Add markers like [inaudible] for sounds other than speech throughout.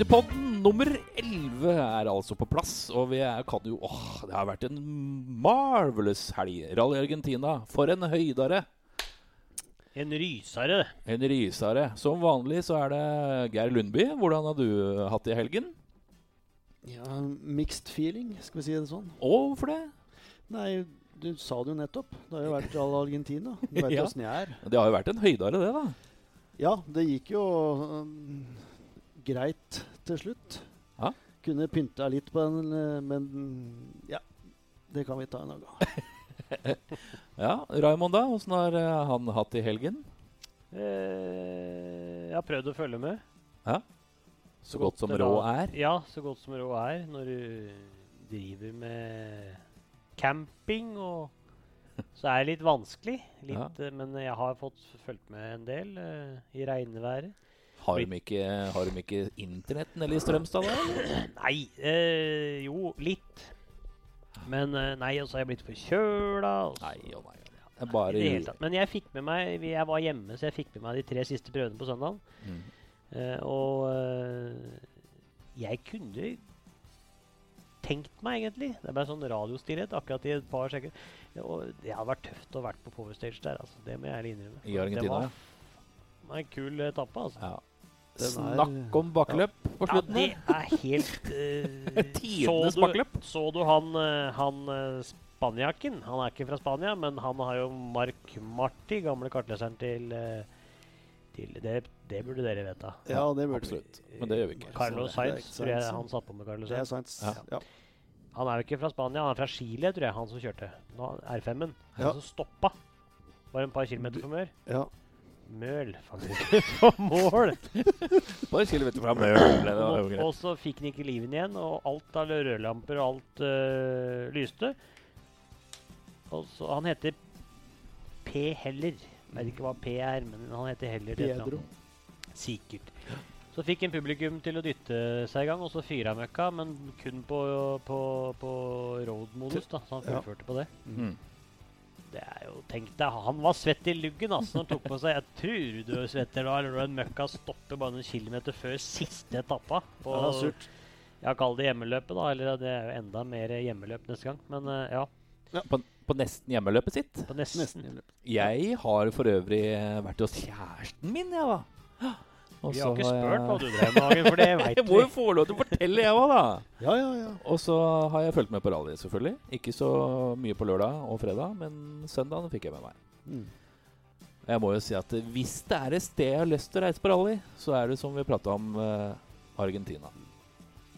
Lyktepodden nummer 11 er altså på plass, og vi er, kan jo Åh, det har vært en marvelous helg. Rally Argentina, for en høydare. En rysere. En rysare. Som vanlig så er det Geir Lundby. Hvordan har du hatt det i helgen? Ja, Mixed feeling, skal vi si det sånn. Og hvorfor det? Nei, du sa det jo nettopp. Det har jo vært all Argentina. Du vet [laughs] Ja. jeg er. Det har jo vært en høydare, det, da. Ja, det gikk jo um, greit til slutt. Ja. Kunne pynta litt på den, eh, men ja. Det kan vi ta en annen gang. [laughs] Ja, Raymond, da? Åssen har eh, han hatt i helgen? Eh, jeg har prøvd å følge med. Så godt som rå råd er. Ja, så godt som råd er. Når du driver med camping og Så er det litt vanskelig. Litt, ja. Men jeg har fått fulgt med en del uh, i regnværet. Har de ikke, har de ikke internett nede i Strømstad, da? Nei, eh, jo, litt. Men eh, nei, og så har jeg blitt forkjøla. og Nei og nei. Bare. Men jeg fikk med meg Jeg var hjemme, så jeg fikk med meg de tre siste prøvene på søndag. Mm. Uh, og uh, jeg kunne tenkt meg, egentlig. Det ble sånn radiostillhet akkurat i et par sekunder. Og det hadde vært tøft å vært på Power Stage der, altså. Det må jeg ærlig innrømme. I Argentina, Det var en kul etappe, altså. Ja. Den Snakk om bakkeløp på Ja, det er helt uh, [laughs] Tidenes så, du, bakkeløp. så du han, eh, han eh, spanjakken? Han er ikke fra Spania, men han har jo Mark Marti, gamle kartleseren til, til det, det burde dere vite. Ja, det burde absolutt. Men det gjør vi ikke. Carlos Sainz, tror jeg han satt på med Carlos Det er Sainz. Ja. Ja. Han er jo ikke fra Spania, han er fra Chile, tror jeg, han som kjørte. R5-en. Han Ja. som stoppa. Var en par kilometer for mør. Ja. Møl, faktisk. På mål! [laughs] Bare kilometer fra Møl. Og, og så fikk han ikke liven igjen, og alt av rødlamper og alt uh, lyste. Og så, Han heter P. Heller. Jeg vet ikke hva P er, men han heter Heller. Pedro. Sikkert. Så fikk en publikum til å dytte seg i gang, og så fyra møkka, men kun på, på, på road-modus, da. Så han Ja. fullførte på det. Mm. Det er jo, tenk deg, Han var svett i luggen altså, når han tok på seg Jeg tror du er svett da, eller en møkka stopper bare noen kilometer før siste etappa. På, Ja, surt. Ja, kall det hjemmeløpet, da. Eller det er jo enda mer hjemmeløp neste gang. Men eh, ja, På, på nesten hjemmeløpet sitt. på nesten. Nesten. Jeg har for øvrig vært hos kjæresten min, jeg, da. Og Vi har så ikke spurt hva du drev med, Hagen, for det [laughs] Jeg må jo få lov til å fortelle, jeg òg, da. Ja, ja, ja. Og så har jeg fulgt med på rally, selvfølgelig. Ikke så mye på lørdag og fredag, men søndagen fikk jeg med meg. Mm. Jeg må jo si at hvis det er et sted jeg har lyst til å reise på rally, så er det som vi prata om uh, Argentina.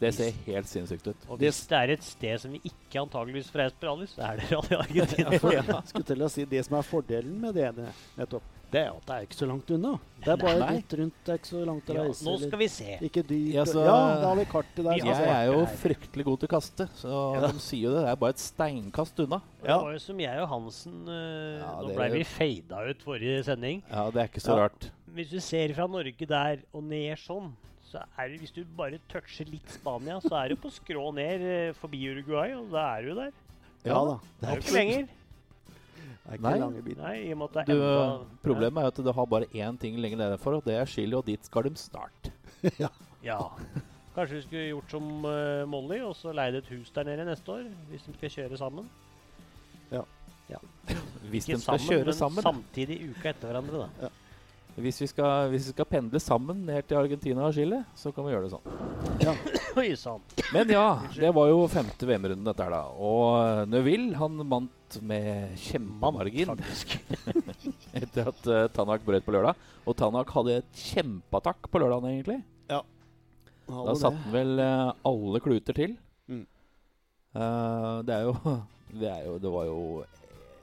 Det ser helt sinnssykt ut. Og hvis det er et sted som vi ikke antageligvis får reist på rally, så er det Rally [laughs] Argentina. For, skulle til å si Det som er fordelen med det, det nettopp, det er det er ikke så langt unna. Det er bare Nei. litt rundt, det er ikke så langt å Ja, nå skal vi se. Ikke dyrt. Ja, så- ja, da har vi kartet der. Vi Jeg er jo fryktelig god til å kaste, så Ja. de sier jo det. Det er bare et steinkast unna. Ja. Det var jo som jeg og Hansen uh, Ja, Nå blei ble vi fada ut forrige sending. Ja, det er ikke så Ja. rart. Hvis du ser fra Norge der og ned sånn, så er det, hvis du bare toucher litt Spania, så er du på skrå ned eh, forbi Uruguay, og da er du der. Ja da. Det er jo ikke lenger. Det er ikke Nei. lange biten. Nei, i og med at det Du, er enda problemet er jo at du har bare én ting lenger nedenfor, og det er Chile, og dit skal de snart. [laughs] Ja. Kanskje vi skulle gjort som eh, Molly, og så leid et hus der nede neste år, hvis de skal kjøre sammen. Ja. [laughs] Hvis Ikke de skal sammen, kjøre men sammen. samtidig uka etter hverandre, da. Hvis vi, skal, hvis vi skal pendle sammen ned til Argentina og Chile, så kan vi gjøre det sånn. [coughs] Oi sann. Men ja, det var jo femte VM-runden dette her, da. Og Neuville han vant med kjempemargin [laughs] [laughs] etter at uh, Tanak brøt på lørdag. Og Tanak hadde et kjempeattakk på lørdagen, egentlig. Ja, Da satte han vel uh, alle kluter til. Mm. Uh, det er jo [laughs] Det er jo Det var jo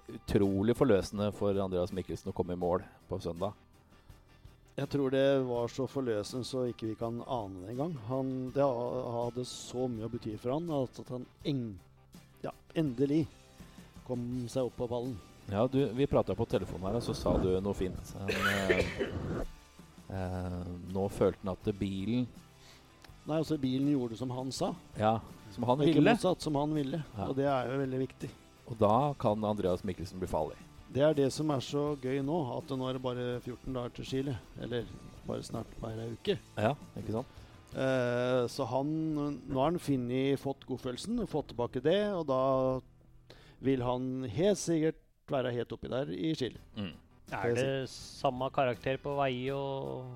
utrolig forløsende for Andreas Mikkelsen å komme i mål på søndag. Jeg tror det var så forløsende så ikke vi kan ane det engang. Han, det hadde så mye å bety for han at at han eng, ja, endelig kom seg opp på ballen. Ja, du, vi prata på telefonen her, og så sa du noe fint. Men, eh, eh, nå følte han at bilen Nei, altså bilen gjorde som han sa, Ja, som han ville. ikke motsatt, som han ville. Ja. Og det er jo veldig viktig. Og da kan Andreas Mikkelsen bli farlig. Det er det som er så gøy nå, at nå er det bare 14 dager til Chile. Eller bare snart bare ei uke. Ja, ikke sant? Eh, så han Nå har han funnet, fått godfølelsen, fått tilbake det, og da vil han helt sikkert være helt oppi der i Chile. Mm. Er det samme karakter på vei og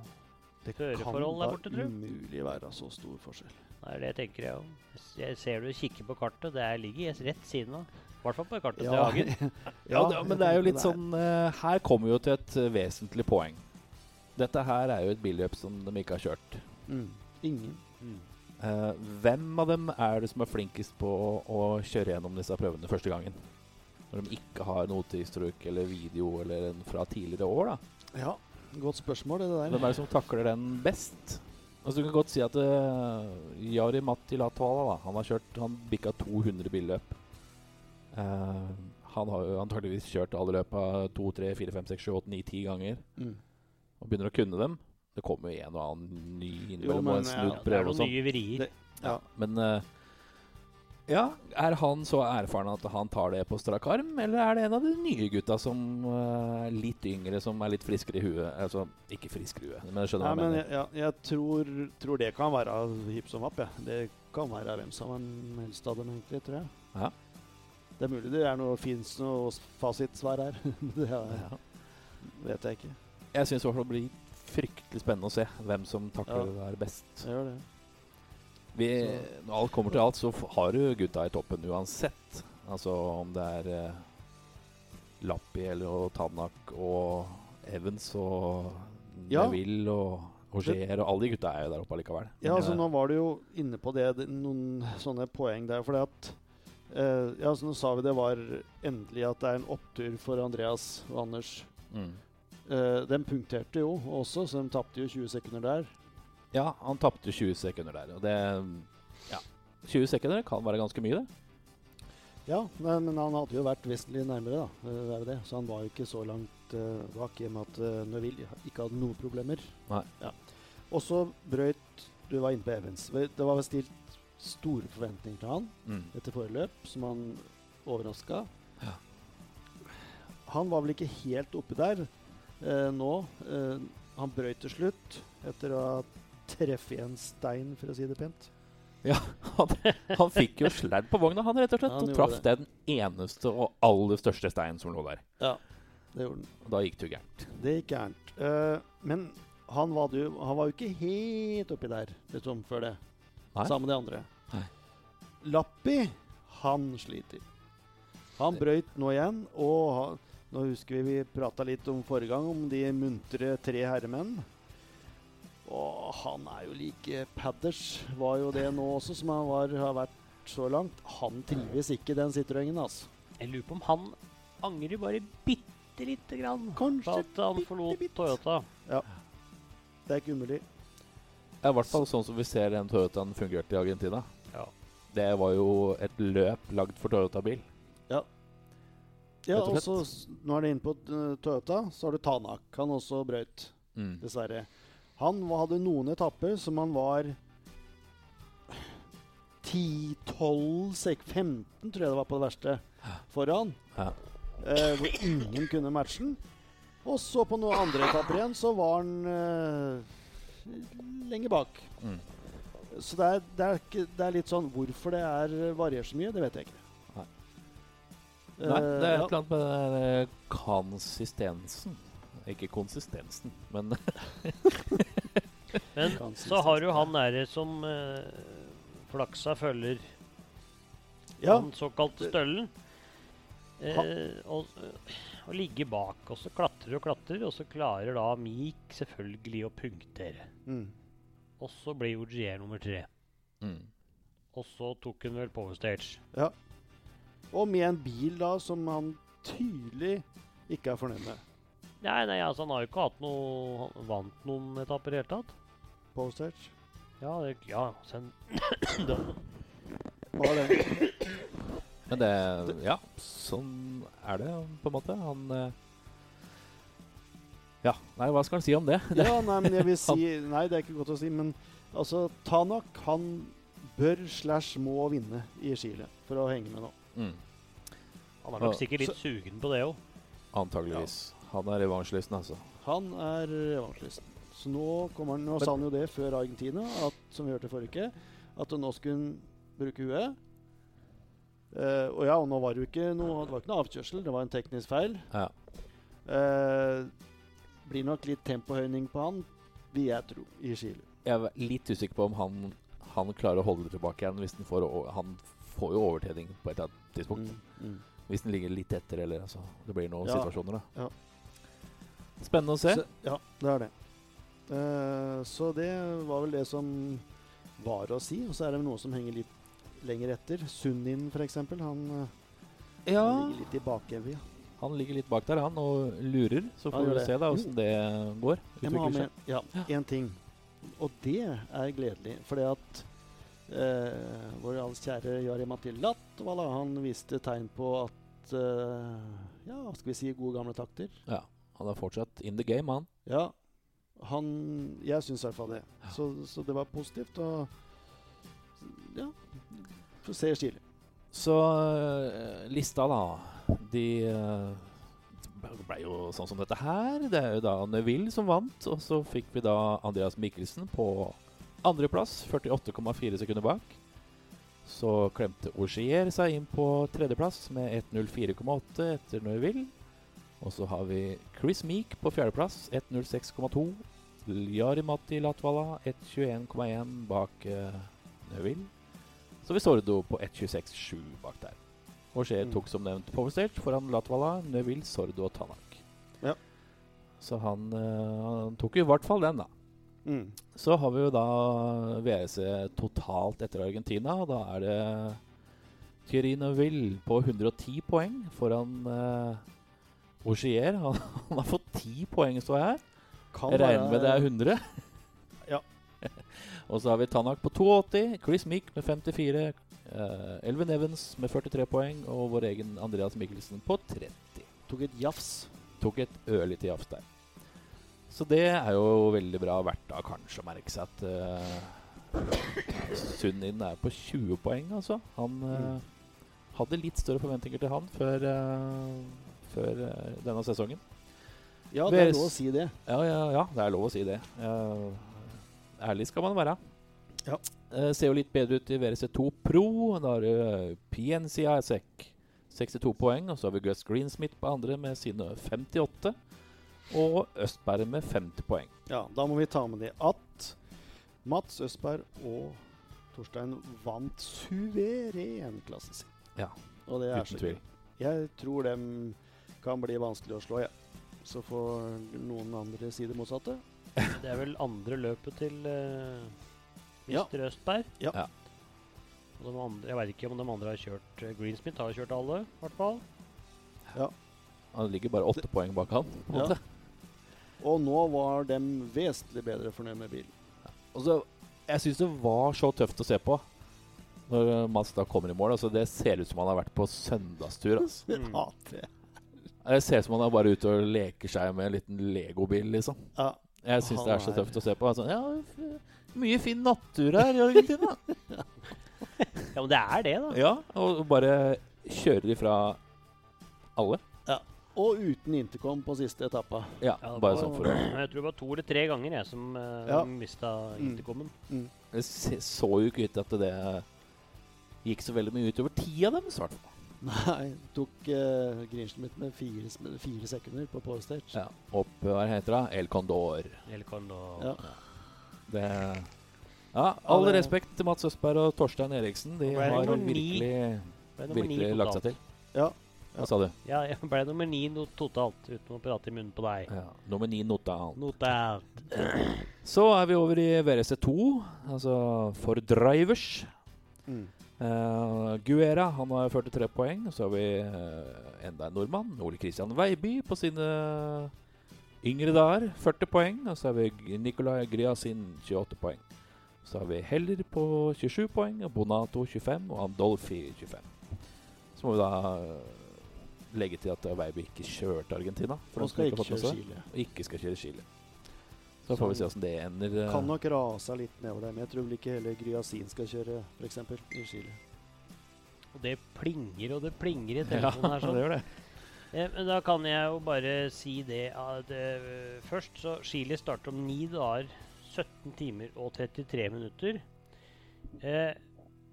Det Føreforhold der borte, da tror du? umulig være så stor forskjell. Det er det jeg tenker jeg òg. Jeg ser du kikker på kartet, det er ligger rett siden av. I hvert fall på kartet til Hagen. [laughs] Ja, det, men det er jo litt sånn uh, Her kommer vi jo til et eh, vesentlig poeng. Dette her er jo et billøp som de ikke har kjørt. Mm. Ingen. Mm. Eh, hvem av dem er det som er flinkest på å, å kjøre gjennom disse prøvene første gangen? Når de ikke har notehistorikk eller video eller en fra tidligere år, da. Ja, godt spørsmål, det der. Hvem er det som takler den best? Altså Du kan godt si at uh, Jari Matti Latvala da, han har kjørt Han bikka 200 billøp. Uh, han har jo antageligvis kjørt alle løpa 2, 3, 4, 5, 6, 7, 8, 9, 10 ganger. Mm. Og begynner å kunne dem. Det kommer jo en og annen ny innimellom og en ja, snudd prøve og sånn. Ja, men uh, Ja, er han så erfaren at han tar det på strak arm, eller er det en av de nye gutta som er er litt yngre, som er litt friskere i huet? Altså, ikke friskere i huet, men jeg skjønner Nei, hva jeg men mener. jeg, ja, jeg tror, tror det kan være hipp som happ. Ja. Det kan være hvem som helst av dem, egentlig, tror jeg. Ja. Det er mulig det er noe, fins noe fasitsvar her. [laughs] Det er, Ja. vet jeg ikke. Jeg syns det blir fryktelig spennende å se hvem som takler Ja. det der best. Jeg gjør det. Vi, når alt kommer til alt, så har du gutta i toppen uansett. Altså om det er eh, Lappi eller Tanak og Evans og Ja. Neville og Auger og alle de gutta er jo der oppe allikevel. Ja, altså eh, Nå var du jo inne på det, det noen sånne poeng der. fordi at eh, Ja, så nå sa vi det var endelig at det er en opptur for Andreas og Anders. mm. Eh, de punkterte jo også, så de tapte jo 20 sekunder der. Ja, han tapte 20 sekunder der. Og det Ja. 20 sekunder kan være ganske mye, det. Ja, men, men han hadde jo vært vesentlig nærmere, da. eh, Det er det. Så han var jo ikke så langt uh, bak i og med at uh, Neville ikke hadde noen problemer. Nei. Ja. Og så brøyt Du var inne på Evans. Det var stilt store forventninger til han Mm. etter foreløp, som han overraska. Ja. Han var vel ikke helt oppi der eh, nå. Eh, han brøyt til slutt etter å ha treffet en stein, for å si det pent. Han, han fikk jo sladd på vogna, han rett og slett. Ja, og traff det. den eneste og aller største steinen som lå der. Ja, det gjorde han. Da gikk det jo gærent. Det gikk gærent. Eh, men han var, jo, han var jo ikke helt oppi der liksom, før det. Nei. Sammen med de andre. Nei. Lappi, han sliter. Han brøyt nå igjen, og ha- nå husker vi vi prata litt om forrige gang, om de muntre tre herremenn. Og han er jo like padders, var jo det nå også, som han var, har vært så langt. Han trives ikke i den Citroën, altså. Jeg lurer på om han angrer bare bitte lite grann på Kanskje at han forlot bitte. Toyota. Ja. Det er ikke umulig. Ja, I hvert fall sånn som vi ser den Toyotaen fungerte i Argentina. Ja. Det var jo et løp lagd for Toyota-bil. Ja, Rett og så Nå er det inne på uh, Toyota, så har du Tanak. Han også brøyt, Mm. dessverre. Han hadde noen etapper som han var 10-12 sek 15, tror jeg det var på det verste, foran. Ja. Eh, hvor ingen kunne matchen. Og så på noen andre etapper igjen så var han eh, lenger bak. Mm. Så det er, det, er det er litt sånn Hvorfor det er varierer så mye, det vet jeg ikke. Nei. Eh, det er et eller annet med den konsistensen. Ikke konsistensen, men Men [laughs] så har du han derre som eh, flaksa følger Ja, han såkalte støllen. Eh, og, og ligger bak, og så klatrer og klatrer, og så klarer da Meek selvfølgelig å punktere. mm. Og så blir Ogier nummer tre. mm. Og så tok hun vel Power Stage. ja. Og med en bil da som han tydelig ikke er fornøyd med. Nei, nei, altså han har jo ikke hatt noe han Vant noen etapper i det hele tatt. Postage. Ja, det, ja sen, [coughs] da, Var det. Men det Ja, sånn er det på en måte. Han eh, Ja, nei, hva skal han si om det? det Ja, [laughs] nei, men jeg vil si Nei, det er ikke godt å si, men altså Tanak, han bør slash må vinne i Chile for å henge med nå. Mm. han er nok sikkert litt sugen på det òg. Antageligvis. Han er revansjelysten, altså. Han er revansjelysten. Så nå kommer han Nå Men- sa han jo det før Argentina, at som vi hørte forrige uke, at nå skulle han bruke huet. Uh, og ja, og nå var det jo ikke noe, det var ikke noe avkjørsel, det var en teknisk feil. Ja. Uh, blir nok litt tempohøyning på han, vil jeg tro, i Chile. Jeg er litt usikker på om han, han klarer å holde det tilbake igjen. Hvis den får, han får jo overtredning på et eller annet tidspunkt. Mm, mm. Hvis den ligger litt etter, eller altså, det blir noen Ja, situasjoner. da ja. Spennende å se. Så, ja, det er det. Uh, så det var vel det som var å si. Og så er det noe som henger litt lenger etter. Sunnin, f.eks. Han, eh, ja, han ligger litt i bakevja. han ligger litt bak der, han, og lurer. Så får vi se da åssen det går. Jeg må ha med ja, én ting, og det er gledelig. Fordi at eh, vår alles kjære Jari Matil Latvala han viste tegn på at eh, Ja, skal vi si gode gamle takter. Ja, han er fortsatt in the game, han. Ja, han Jeg syns i hvert fall det. Så, så det var positivt. Og ja Så ser stilig. Så uh, lista, da De uh det ble jo sånn som dette her. Det er jo da Neville som vant. Og så fikk vi da Andreas Mikkelsen på andreplass, 48,4 sekunder bak. Så klemte Augier seg inn på tredjeplass med 1.04,8 etter Neuville. Og så har vi Chris Meek på fjerdeplass, 1.06,2. Jarimati Latvala, 1.21,1 bak uh, Neuville. Så vi Sordo på 1.26,7 bak der. Augier Mm. tok som nevnt powerstage foran Latvala, Neuville, Sordo og Tanak. Ja. Så han, uh, han tok i hvert fall den, da. Mm. Så har vi jo da WRC totalt etter Argentina. Da er det Neuville på 110 poeng foran uh, Augier. Han, han har fått 10 poeng, står jeg her. Kan Jeg regner med det er 100. [laughs] Ja. [laughs] og så har vi Tanak på 82, Chris Meek med 54, uh, Elvin Evans med 43 poeng og vår egen Andreas Mikkelsen på 30. Tok et jafs. Tok et ørlite jafs der. Så det er jo veldig bra verdt da kanskje å merke seg at uh, Sunnin er på 20 poeng, altså. Han uh, hadde litt større forventninger til han før, uh, før denne sesongen. Ja, det er lov å si det. Ja, ja, ja, det er lov å si det. Ærlig skal man være. Ja. Ser jo litt bedre ut i VRC2 Pro. Da har du uh, PNC 62 poeng. Og så har vi Gus Greensmith på andre med sine 58. Og Østberg med 50 poeng. Ja, da må vi ta med det at Mats Østberg og Torstein vant suveren klassen sin. Ja, Og det er uten tvil. Jeg tror dem kan bli vanskelig å slå, jeg. Så får noen andre si det motsatte. [laughs] Det er vel andre løpet til uh, Ja. Østberg. Ja. Ja. Og de andre, jeg vet ikke om de andre har kjørt uh, Greensmith har kjørt alle, i hvert fall. Han ligger bare åtte poeng bak han. Ja. Og nå var dem vesentlig bedre fornøyd med bilen. Og så, jeg syns det var så tøft å se på når Mats da kommer i mål. Altså, det ser ut som han har vært på søndagstur. Altså. [laughs] Mm. Det. Ser ut som han er bare ute og leker seg med en liten legobil, liksom. Ja. Jeg syns det er så tøft å se på. Altså, ja, mye fin natur her i Argentina. [laughs] Ja, men det er det, da. ja, og bare kjører ifra alle. Og uten intercom på siste etappa. Ja, Ja, bare var- sånn for å Jeg tror det var to eller tre ganger jeg som uh, Ja. mista Mm. intercomen. Det så jo ikke ut at det gikk så veldig mye utover tida deres, i hvert fall. [laughs] Nei, tok uh, mitt med fire, med fire sekunder på Power Stage. Ja. Opp, hva heter det? El Condor. El Condor. Ja. Det Ja, all det- respekt til Mats Østberg og Torstein Eriksen. De har virkelig, virkelig lagt seg til. Ja. Hva sa du? Ja, jeg ble nummer ni no totalt, uten å prate i munnen på deg. Ja, nummer ni notalt. Notalt. Så er vi over i WRC2, altså for drivers. Mm. Uh, Guera han har 43 poeng. Så har vi uh, enda en nordmann, Ole Kristian Veiby, på sine yngre dager. 40 poeng. Og så har vi Nicolay Griasin 28 poeng. Så har vi Heller på 27 poeng, og Bonato 25 og Andolfi 25. Så må vi da eh, legge til at Veiby ikke kjørte Argentina. for Og skal ikke kjøre seg. Chile. Og ikke skal kjøre Chile. Så får vi se åssen det ender. eh. Kan nok rase litt nedover der, men jeg tror vel ikke heller Gryasin skal kjøre, f.eks. i Chile. Og det plinger og det plinger i Ja, telefonen her. det sånn. gjør det. Eh, men da kan jeg jo bare si det at uh, først så Chile starter om ni dager 17 timer og 33 minutter. Uh,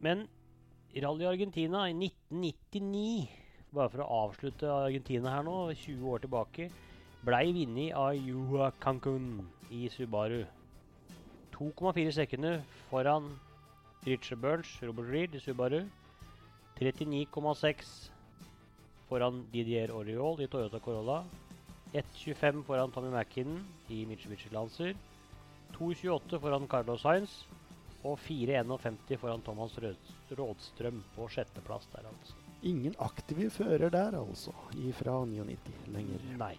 men Rally Argentina i 1999, bare for å avslutte Argentina her nå, 20 år tilbake, blei vunnet av Yua Cancun i Subaru. 2,4 sekunder foran Richard Burns, Robert Reed i Subaru. 39,6 foran Didier Oriol i Toyota Corolla. 1,25 foran Tommy Mackinnon i Mitsubishi Lancer. 2,28 foran Carlos Sainz. Og 4,51 foran Thomas Rådstrøm på sjetteplass der, altså. Ingen aktive fører der, altså, ifra 99 lenger. Nei.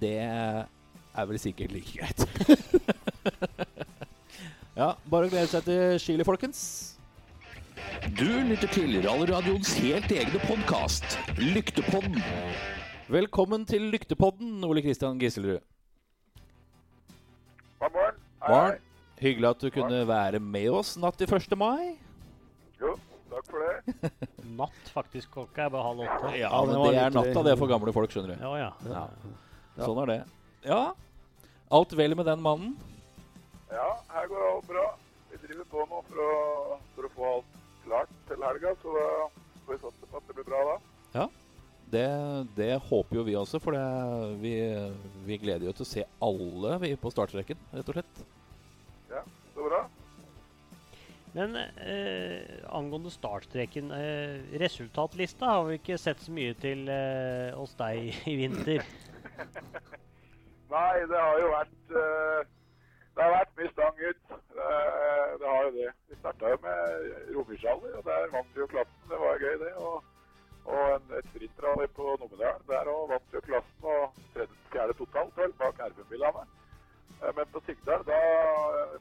Det er vel sikkert like greit. [laughs] ja, bare å glede seg til Chile, folkens. Du lytter til Rallradioens helt egne podkast, Lyktepodden. Velkommen til Lyktepodden, Ole Kristian Gisselrud. God morgen. Hyggelig at du kunne være med oss natt til 1. mai. Natt, faktisk. Klokka er bare halv åtte. Ja, men det, det er natta, det er for gamle folk, skjønner du. Ja, ja. Ja. Ja. Sånn er det. Ja, alt vel med den mannen? Ja, her går alt bra. Vi driver på nå for å, for å få alt klart til helga, så da får vi satse på at det blir bra da. Det, det håper jo vi også, for det, vi, vi gleder jo til å se alle vi på startstreken, rett og slett. Men eh, angående startstreken eh, Resultatlista har vi ikke sett så mye til eh, hos deg i vinter. [laughs] Nei, det har jo vært eh, Det har vært mye stang ut. Eh, det har jo det. Vi starta jo med Romisjaller, og der vant vi jo klassen. Det var gøy, det. Og, og en, et sprintrally på Numedalen. Der òg vant vi jo klassen og tredje, fjerde totalt, vel, bak RP-bilene. Eh, Men på Sigdal, da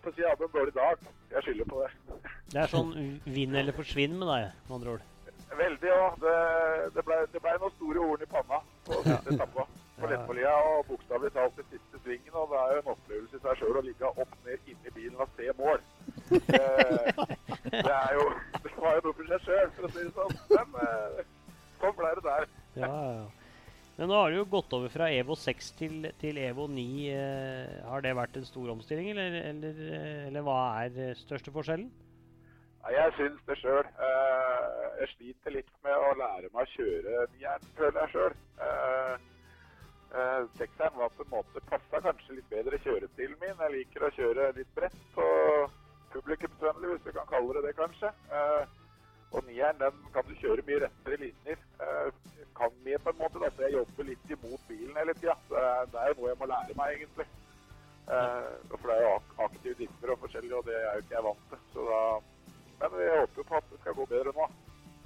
På si jeg hadde en dårlig dag. Jeg skylder på det. Det er sånn vinn eller forsvinn med deg, med andre ord. Veldig ja. Det, det ble, ble noen store horn i panna på siste etappa. På Ja. Og bokstavelig talt i siste svingen. Og det er jo en opplevelse i seg sjøl å ligge opp ned inni bilen og se mål. Eh, det er jo Det var jo noe for seg sjøl, for å si det sånn. Men eh, sånn ble det der. Ja, ja, ja. Men nå har det jo gått over fra Evo 6 til, til Evo 9. Eh, har det vært en stor omstilling, eller, eller, eh, eller hva er eh, største forskjellen? Jeg syns det sjøl. Eh, jeg sliter litt med å lære meg å kjøre nieren, føler jeg sjøl. Eh, eh, var på en måte passa kanskje litt bedre kjørestilen min. Jeg liker å kjøre litt bredt og publikumsvennlig, hvis vi kan kalle det det, kanskje. Eh, og nieren den kan du kjøre mye rettere linjer. Eh, kan mye på en måte, da, så jeg jobber litt imot bilen hele tida. Det, er- det er jo noe jeg må lære meg, egentlig. Eh, for det er jo aktive dimmer og forskjellig, og det er jo ikke jeg vant til. Så da, men jeg håper jo på at det skal gå bedre nå.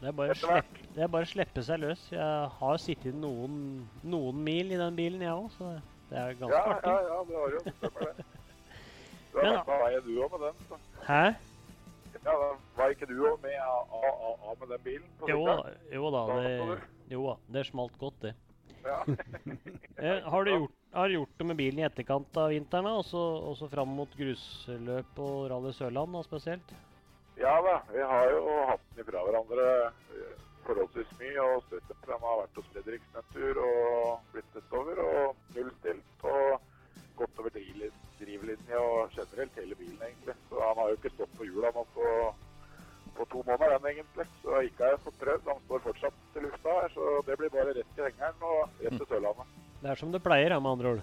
Det er bare slippe, det er bare å slippe seg løs. Jeg har sittet noen, noen mil i den bilen, jeg òg, så det er ganske Ja, ja, artig. ja, det har jo. Stemmer det. [laughs] Du har Men- vært på veien du òg med den. Så. Hæ? Ja, var ikke du òg med med den bilen? på Jo jo da, det, jo da, det smalt godt, det. Ja. [laughs] Eh, har, du gjort, har gjort det med bilen i etterkant av vinteren, da? Også, også fram mot grusløp og Rally Sørland da, spesielt? ja da, vi har jo hatt den ifra hverandre eh, forholdsvis mye. Og støttemperen har vært hos Fredriksen en tur og blitt sett over. Og nullstilt og gått over drivlin- drivlinje og generelt hele bilen, egentlig. Så han har jo ikke stått på hjula nå på, på to måneder, den egentlig. Så ikke har jeg fått prøvd. Han står fortsatt til lufta her, så det blir bare rett til hengeren og rett til Sørlandet. Det er som det pleier, med andre ord.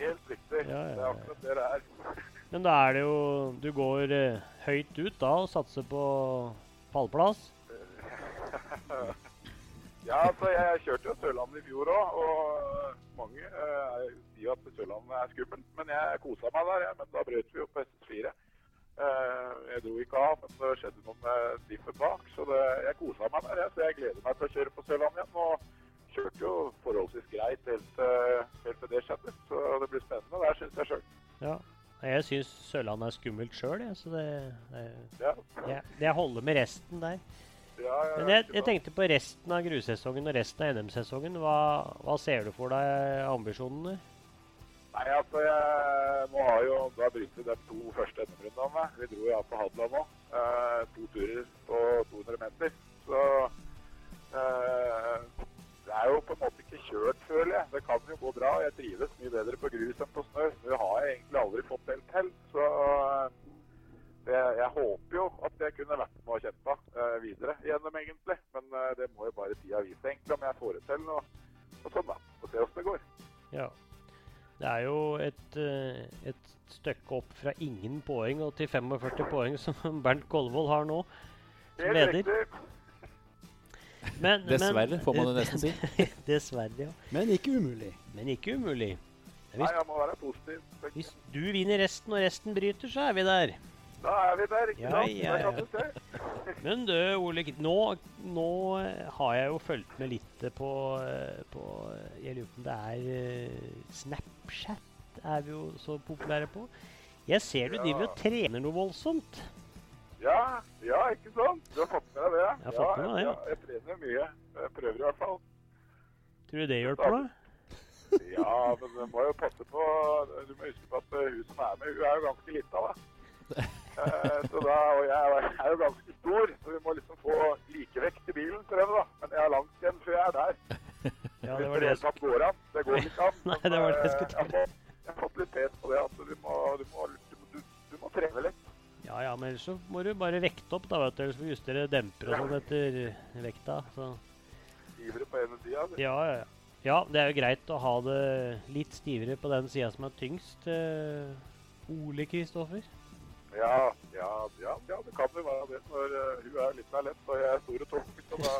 Helt riktig. Ja, ja, Det er akkurat det det er. [laughs] Men da er det jo Du går eh, høyt ut da og satser på pallplass. [laughs] Ja, altså jeg kjørte jo Sørlandet i fjor òg, og mange eh, sier at Sørlandet er skummelt. Men jeg kosa meg der, jeg. Men da brøt vi jo på SS4. Eh, jeg dro ikke av, men det skjedde noe med diffen bak. Så det, jeg kosa meg der, jeg. Så jeg gleder meg til å kjøre på Sørlandet igjen. Og kjørte jo forholdsvis greit helt, til- helt til det skjedde. Så det blir spennende der, syns jeg sjøl. Ja. Jeg syns Sørlandet er skummelt sjøl, jeg, så det, det Ja. jeg, jeg holder med resten der. Ja, Men jeg, jeg tenkte på resten av grussesongen og resten av NM-sesongen. Hva, hva ser du for deg ambisjonene? Nei, altså, jeg, nå har jo da vi de to første NM-rundene. Vi dro jo av på Hadeland nå. Eh, to turer på 200 meter. Så eh, det er jo på en måte ikke kjørt, føler jeg. Det kan jo gå bra. Jeg trives mye bedre på grus enn på snø. Det har jeg egentlig aldri fått helt til. Så eh, det, jeg håper jo at jeg kunne vært med og kjempa uh, videre gjennom, egentlig. Men uh, det må jo bare tida vise, egentlig, om jeg får det til. Og, og sånn, da. Og se åssen det går. Ja. Det er jo et, uh, et stykke opp fra ingen poeng og til 45 poeng som [laughs] Bernt Kolvold har nå. Som leder. Men, Dessverre, får man jo nesten si. [laughs] Dessverre, ja. Men ikke umulig. Men ikke umulig. Nei, jeg må være positiv. Hvis du vinner resten og resten bryter, så er vi der. Da er vi der, ikke Ja, sant? ja, ja. se. Men du, Ole, nå, nå har jeg jo fulgt med litt på, på Jeg lurer på om det er eh, Snapchat er vi jo så populære på. Jeg ser du Ja. driver og trener noe voldsomt. Ja, ja, ikke sant? Du har fått med deg det? Jeg har fått med det, ja. ja. Jeg trener mye. Jeg prøver i hvert fall. Tror du det hjelper deg? Ja, men du må jo passe på Du må huske på at eh, hun som er med, hun er jo ganske lita, da. Eh, så da, og jeg er jo ganske stor, så vi må liksom få likevekt i bilen, prøve, da. Men jeg er langt igjen før jeg er der. Ja, det var det jeg skulle går an. Det går ikke an. [laughs] Nei, det var det jeg eh, skulle ta. Jeg har fått litt pes på det at du må, du må, du du, må trene litt. Ja, ja, men ellers så må du bare vekte opp, da, vet du. Ellers får du justere demper og sånn etter vekta. Så Stivere på ene sida. ja, ja, ja. Ja, det er jo greit å ha det litt stivere på den sida som er tyngst. eh, Ole Kristoffer. Ja, ja, ja, ja, det kan jo være det. Når uh, hun er litt mer lett og jeg er stor og tung. Da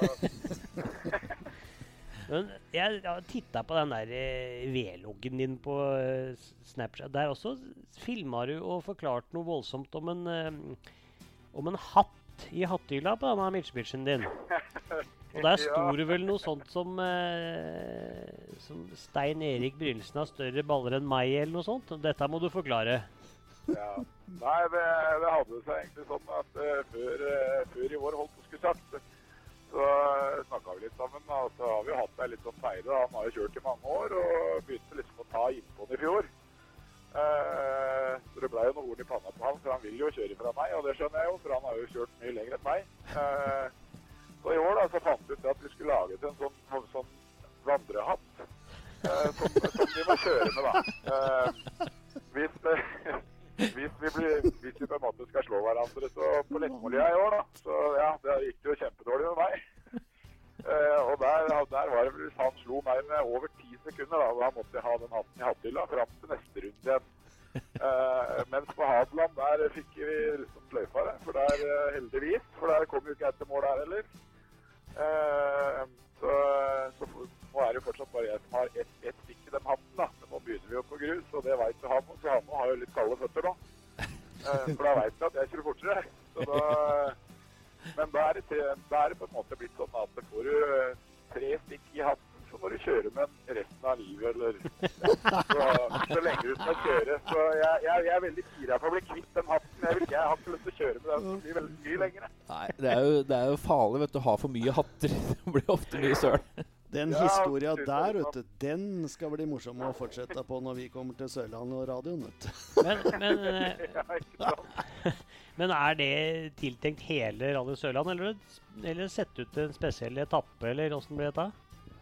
[laughs] Men jeg har titta på den der eh, V-loggen din på eh, Snapchat. Der også filma du og forklarte noe voldsomt om en, om en hatt i hattehylla på denne Mitsubichien din. Og der [laughs] sto det vel noe sånt som, som Stein Erik Brynelsen har større baller enn meg, eller noe sånt. Dette må du forklare. Nei, det, det hadde seg egentlig sånn at uh, før, uh, før i vår, holdt på skussart, så uh, snakka vi litt sammen. da, så har vi hatt ei litt sånn feire. Han har jo kjørt i mange år og begynte liksom å ta innpå'n i fjor. Eh, så det ble jo noen ord i panna på han, for han vil jo kjøre fra meg, og det skjønner jeg jo, for han har jo kjørt mye lenger enn meg. Eh, så i år da, så fant vi ut at vi skulle lage til en sånn, sånn vandrehatt eh, som, som vi må kjøre med, da. Eh, hvis, eh, hvis, vi blir, hvis vi på en måte skal slå hverandre så på Lettmålia i år, da, så ja, det gikk jo kjempedårlig med meg. Uh, og der, der var det hvis han slo meg med over ti sekunder, da, da måtte jeg ha den hatten i hattehylla fram til neste runde igjen. Uh, mens på Hadeland, der fikk vi liksom sløyfa det, for der uh, heldigvis, for der kom jo ikke jeg til mål der heller. Så, så nå er det fortsatt bare jeg som har ett et stikk i den hatten, da. Men nå begynner vi jo på grus, og det veit jo han så han har jo litt kalde føtter nå. Eh, for da veit han at jeg kjører fortere. Så da, men da er, det, da er det på en måte blitt sånn at får du eh, tre stikk i hatten, så må du kjøre med den resten av livet, eller så, så lenge du skal kjøre. Så jeg, jeg, jeg er veldig gira for å bli kvitt den hatten. Jeg, vil, jeg har ikke lyst til å kjøre med den så blir veldig mye lenger. Nei, det er, jo, det er jo farlig vet du, å ha for mye hatter. [laughs] Det blir ofte mye søl. Den Ja, historia er der, vet du, den skal bli morsom å fortsette på når vi kommer til Sørlandet og radioen. vet du. [laughs] Men, men, [laughs] eh, [laughs] men er det tiltenkt hele Radio Sørland, eller, eller sett ut en spesiell etappe, eller åssen blir dette?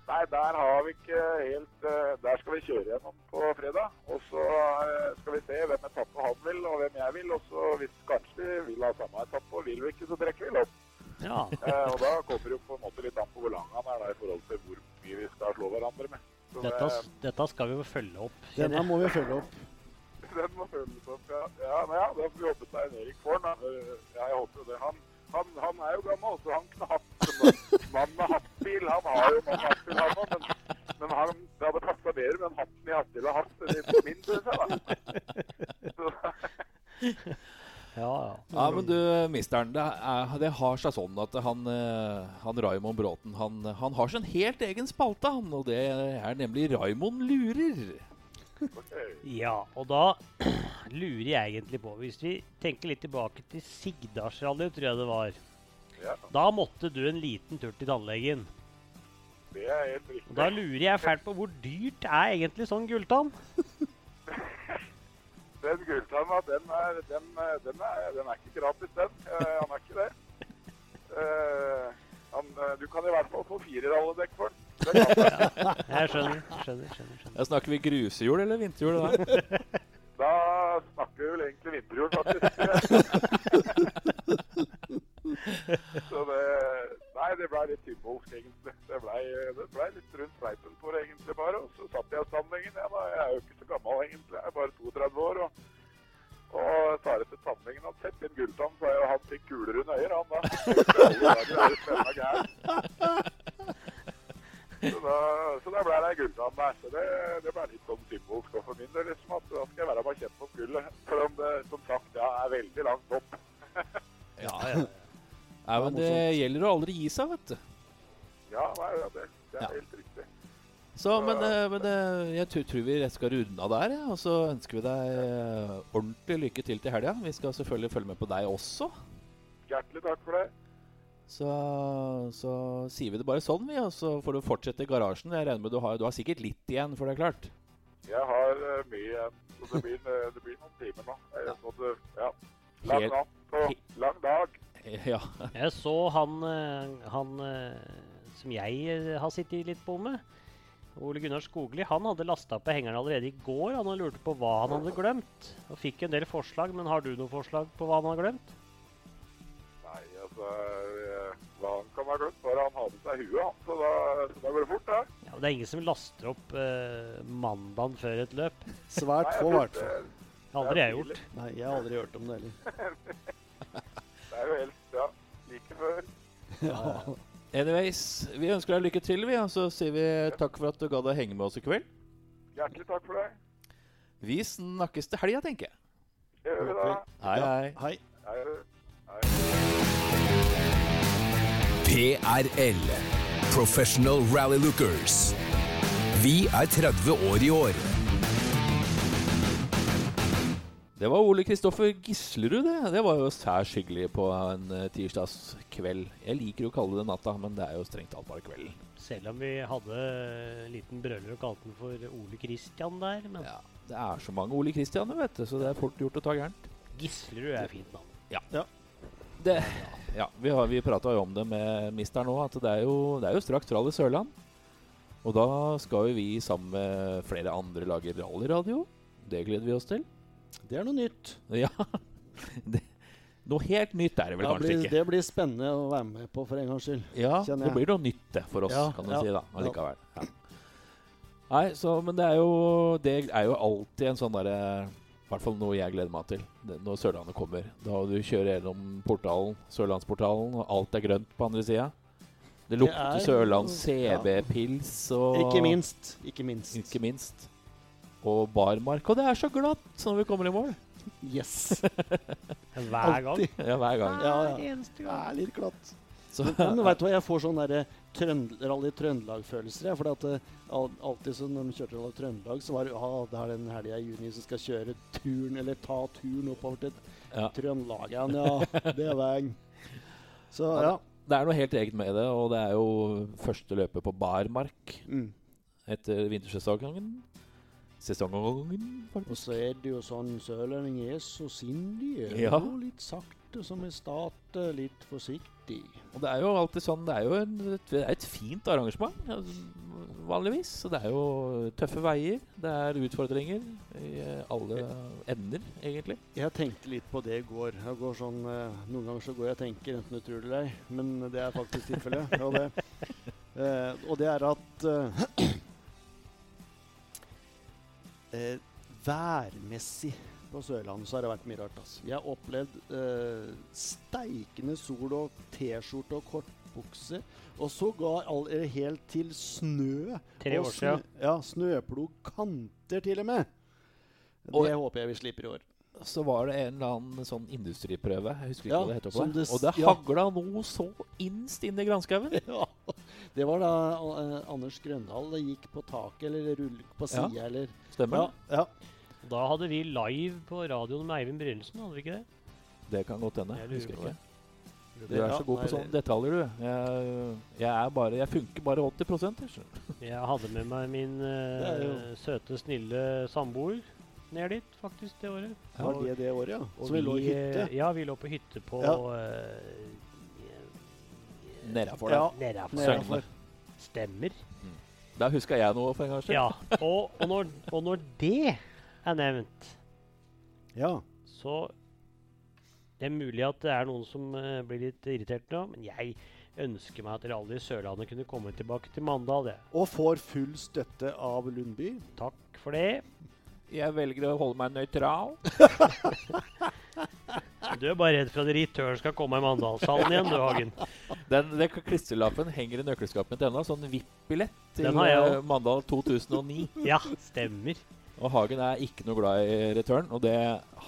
Nei, der har vi ikke helt eh, Der skal vi kjøre gjennom på fredag. Og så eh, skal vi se hvem etappe han vil, og hvem jeg vil. Og så hvis kanskje vi vil ha samme etappe, og vil vi ikke, så trekker vi lopp. Ja. Eh, og da kommer det jo på en måte litt an på hvor lang han er da, i forhold til hvor mye vi skal slå hverandre med. Så Dette, det, dette skal vi jo følge opp. Denne må vi følge opp. [laughs] den må følges opp, ja. Ja, men ja, da får vi håpe Stein Erik får den. da. Eh, jeg håper jo det. Han, han, han er jo gammel, så han kunne hatt mann med hattbil. Han har jo mann med hattbil, han òg, men, men han, det hadde passa bedre med en hatten i hattbil og hatt enn min, synes jeg, da. [laughs] [laughs] Så, Ja, ja. Ja, men du, misteren, det, er, det har seg sånn at han, eh, han Raymond Bråten han, han har sin helt egen spalte, han. Og det er nemlig Raymond lurer. [laughs] Ja, og da [clears throat] lurer jeg egentlig på Hvis vi tenker litt tilbake til Sigdalsrallyet, tror jeg det var. Ja, Da måtte du en liten tur til tannlegen. det er helt riktig. da lurer jeg fælt på hvor dyrt er egentlig sånn gulltann? [laughs] Den gulltanna, den er, den, den, er, den er ikke gratis, den. Uh, han er ikke det. Uh, han, eh, du kan i hvert fall få fire ralledekk for den. Det [laughs] Jeg skjønner, skjønner, skjønner. skjønner. Jeg snakker vi grusehjul eller vinterhjul da? [laughs] Da snakker vi vel egentlig vinterhjul, faktisk. [laughs] Så det Nei, det ble litt symbolsk, egentlig. Det ble, det ble litt rundt fleipen på det, egentlig, bare. Og så satt jeg i sammenhengen, Jeg, da. jeg er jo ikke så gammel, egentlig. Jeg er bare 32 år. Og, og tar etter sammenhengen og sett inn gulltann, så har jo hatt litt kulere under øyer, han da. Så da, så da ble det gulltann der. Så det, det ble litt sånn symbolsk for min del, liksom, at da skal jeg være med kjent mot gullet. For om det, som sagt, ja, er veldig langt opp. Ja, ja. Nei, men det gjelder å aldri gi seg, vet du. Ja, ja, det, det er Ja. helt riktig. Så, men, eh, men eh, jeg tror, vi skal runde av der, ja. og så ønsker vi deg eh, ordentlig lykke til til helga. Vi skal selvfølgelig følge med på deg også. Hjertelig takk for det. Så, så sier vi det bare sånn, vi, og så får du fortsette i garasjen. Jeg regner med du har, du har sikkert litt igjen, for det er klart. Jeg har mye igjen, så det blir, det blir noen timer nå. Jeg, så det, ja. Lang Helt- natt og lang dag. [laughs] Ja. Jeg så han, eh, han eh, som jeg eh, har sittet litt på med, Ole Gunnar Skogli, han hadde lasta på hengeren allerede i går. Han hadde lurte på hva han hadde glemt. Og fikk en del forslag, men har du noen forslag på hva han har glemt? Nei, altså Hva han kan ha glemt, bare han har med seg huet, han. Så da, så da går det fort, da. Ja, Det er ingen som laster opp eh, mandagen før et løp. Svært få, i hvert fall. det, Det har aldri jeg gjort. Nei, jeg har aldri hørt om det heller. [laughs] det er jo helst, ja, like før. [laughs] Ja. Anyways, vi ønsker deg lykke til, vi, og så sier vi takk for at du gadd å henge med oss i kveld. Hjertelig takk for det. Vi snakkes til helga, tenker jeg. Det gjør vi da. Hei, hei. Hei. Hei. Hei. PRL. Professional Rally Lookers. Vi er 30 år i år. Det var Ole Kristoffer Gislerud, det. Det var jo særs hyggelig på en uh, tirsdagskveld. Jeg liker jo å kalle det natta, men det er jo strengt talt bare kvelden. Selv om vi hadde en liten brøler og kalte den for Ole Kristian der. Men Ja, Det er så mange Ole Kristianer, vet du, så det er fort gjort å ta gærent. Gislerud er fint navn. Det, ja, vi, har- vi prata jo om det med mister nå, at det er jo, det er jo straks Rally Sørland. Og da skal jo vi sammen med flere andre lage rallyradio. Det gleder vi oss til. Det er noe nytt. [laughs] Ja. Det, noe helt nytt er det vel det kanskje blir, ikke. det blir spennende å være med på for en gangs skyld. Ja, det blir noe nytt det for oss, Ja, kan du ja, si da, allikevel. Ja. Nei, så, men det er jo Det er jo alltid en sånn derre I hvert fall noe jeg gleder meg til når Sørlandet kommer. Da du kjører gjennom portalen, Sørlandsportalen, og alt er grønt på andre sida. Det lukter er- Sørlands. CB-pils og Ikke minst. Ikke minst. Ikke minst. Og barmark. Og det er så glatt når vi kommer i mål. Yes. [laughs] Hver gang. Alltid. Ja, hver gang. Ja, ja. eneste Det er litt glatt. Så, Men, men vet du hva, jeg får sånn derre Trønd Rally Trøndelag-følelser. For at eh, al alltid så når de kjørte Rally Trøndelag, så var det ah, det er den helga i juni som skal kjøre turen, eller ta turen oppover til ja. Trøndelag igjen. Ja, det er veien. Så ja. Det er noe helt eget med det, og det er jo første løpet på barmark Mm. etter vintersesongen. Sesongen, Og så er det jo sånn sørlendinger er så sindige. Ja. Går litt sakte som vi starter, litt forsiktig. Og det er jo alltid sånn Det er jo en, et, det er et fint arrangement, vanligvis. Så det er jo tøffe veier. Det er utfordringer i eh, alle ender, egentlig. Jeg tenkte litt på det i går. Jeg går sånn, eh, noen ganger så går jeg og tenker, enten du tror det eller ei, men det er faktisk tilfellet. og, det, [laughs] eh, og det er at eh, Værmessig på Sørlandet så har det vært mye rart. Altså. Jeg har opplevd eh, steikende sol og T-skjorte og kortbukse. Og sågar eh, helt til snø. Tre år siden. snø- Ja, snøplog kanter til og med. Og- jeg håper jeg vi slipper i år. Så var det en eller annen sånn industriprøve. Jeg husker ikke Ja, hva det heter. på det. det Og det ja. hagla noe så innst inn i granskauen. [laughs] Ja. Det var da eh, Anders Grøndal gikk på taket eller rullet på Ja. eller Stemmer ja, ja. Da hadde vi live på radioen med Eivind Brynildsen, hadde vi ikke det? Det kan godt hende. Jeg Husker ikke. Du er Ja, så god på sånne detaljer, du. Jeg, jeg er bare Jeg funker bare 80 jeg. Jeg hadde med meg min [laughs] jo- søte, snille samboer ned dit, faktisk, det året. Ja, det det året, ja? Og Så vi lå i hytte? eh, Ja, vi lå på hytte på Ja. eh, Nedafor Ja. der. Nedafor. Nedafor. Stemmer. Da huska jeg noe for en gangs skyld. Ja, og, og, når, og når det er nevnt, Ja. så Det er mulig at det er noen som uh, blir litt irritert nå, men jeg ønsker meg at Rally Sørlandet kunne komme tilbake til Mandal. jeg. Og får full støtte av Lundby. Takk for det. Jeg velger å holde meg nøytral. [laughs] Du er bare redd for at Return skal komme i Mandalshallen igjen, du, Hagen. Den, den klistrelappen henger i nøkkelskapet mitt ennå. Sånn VIP-billett til Den har jeg også. Mandal 2009. Ja, stemmer. Og Hagen er ikke noe glad i return, og det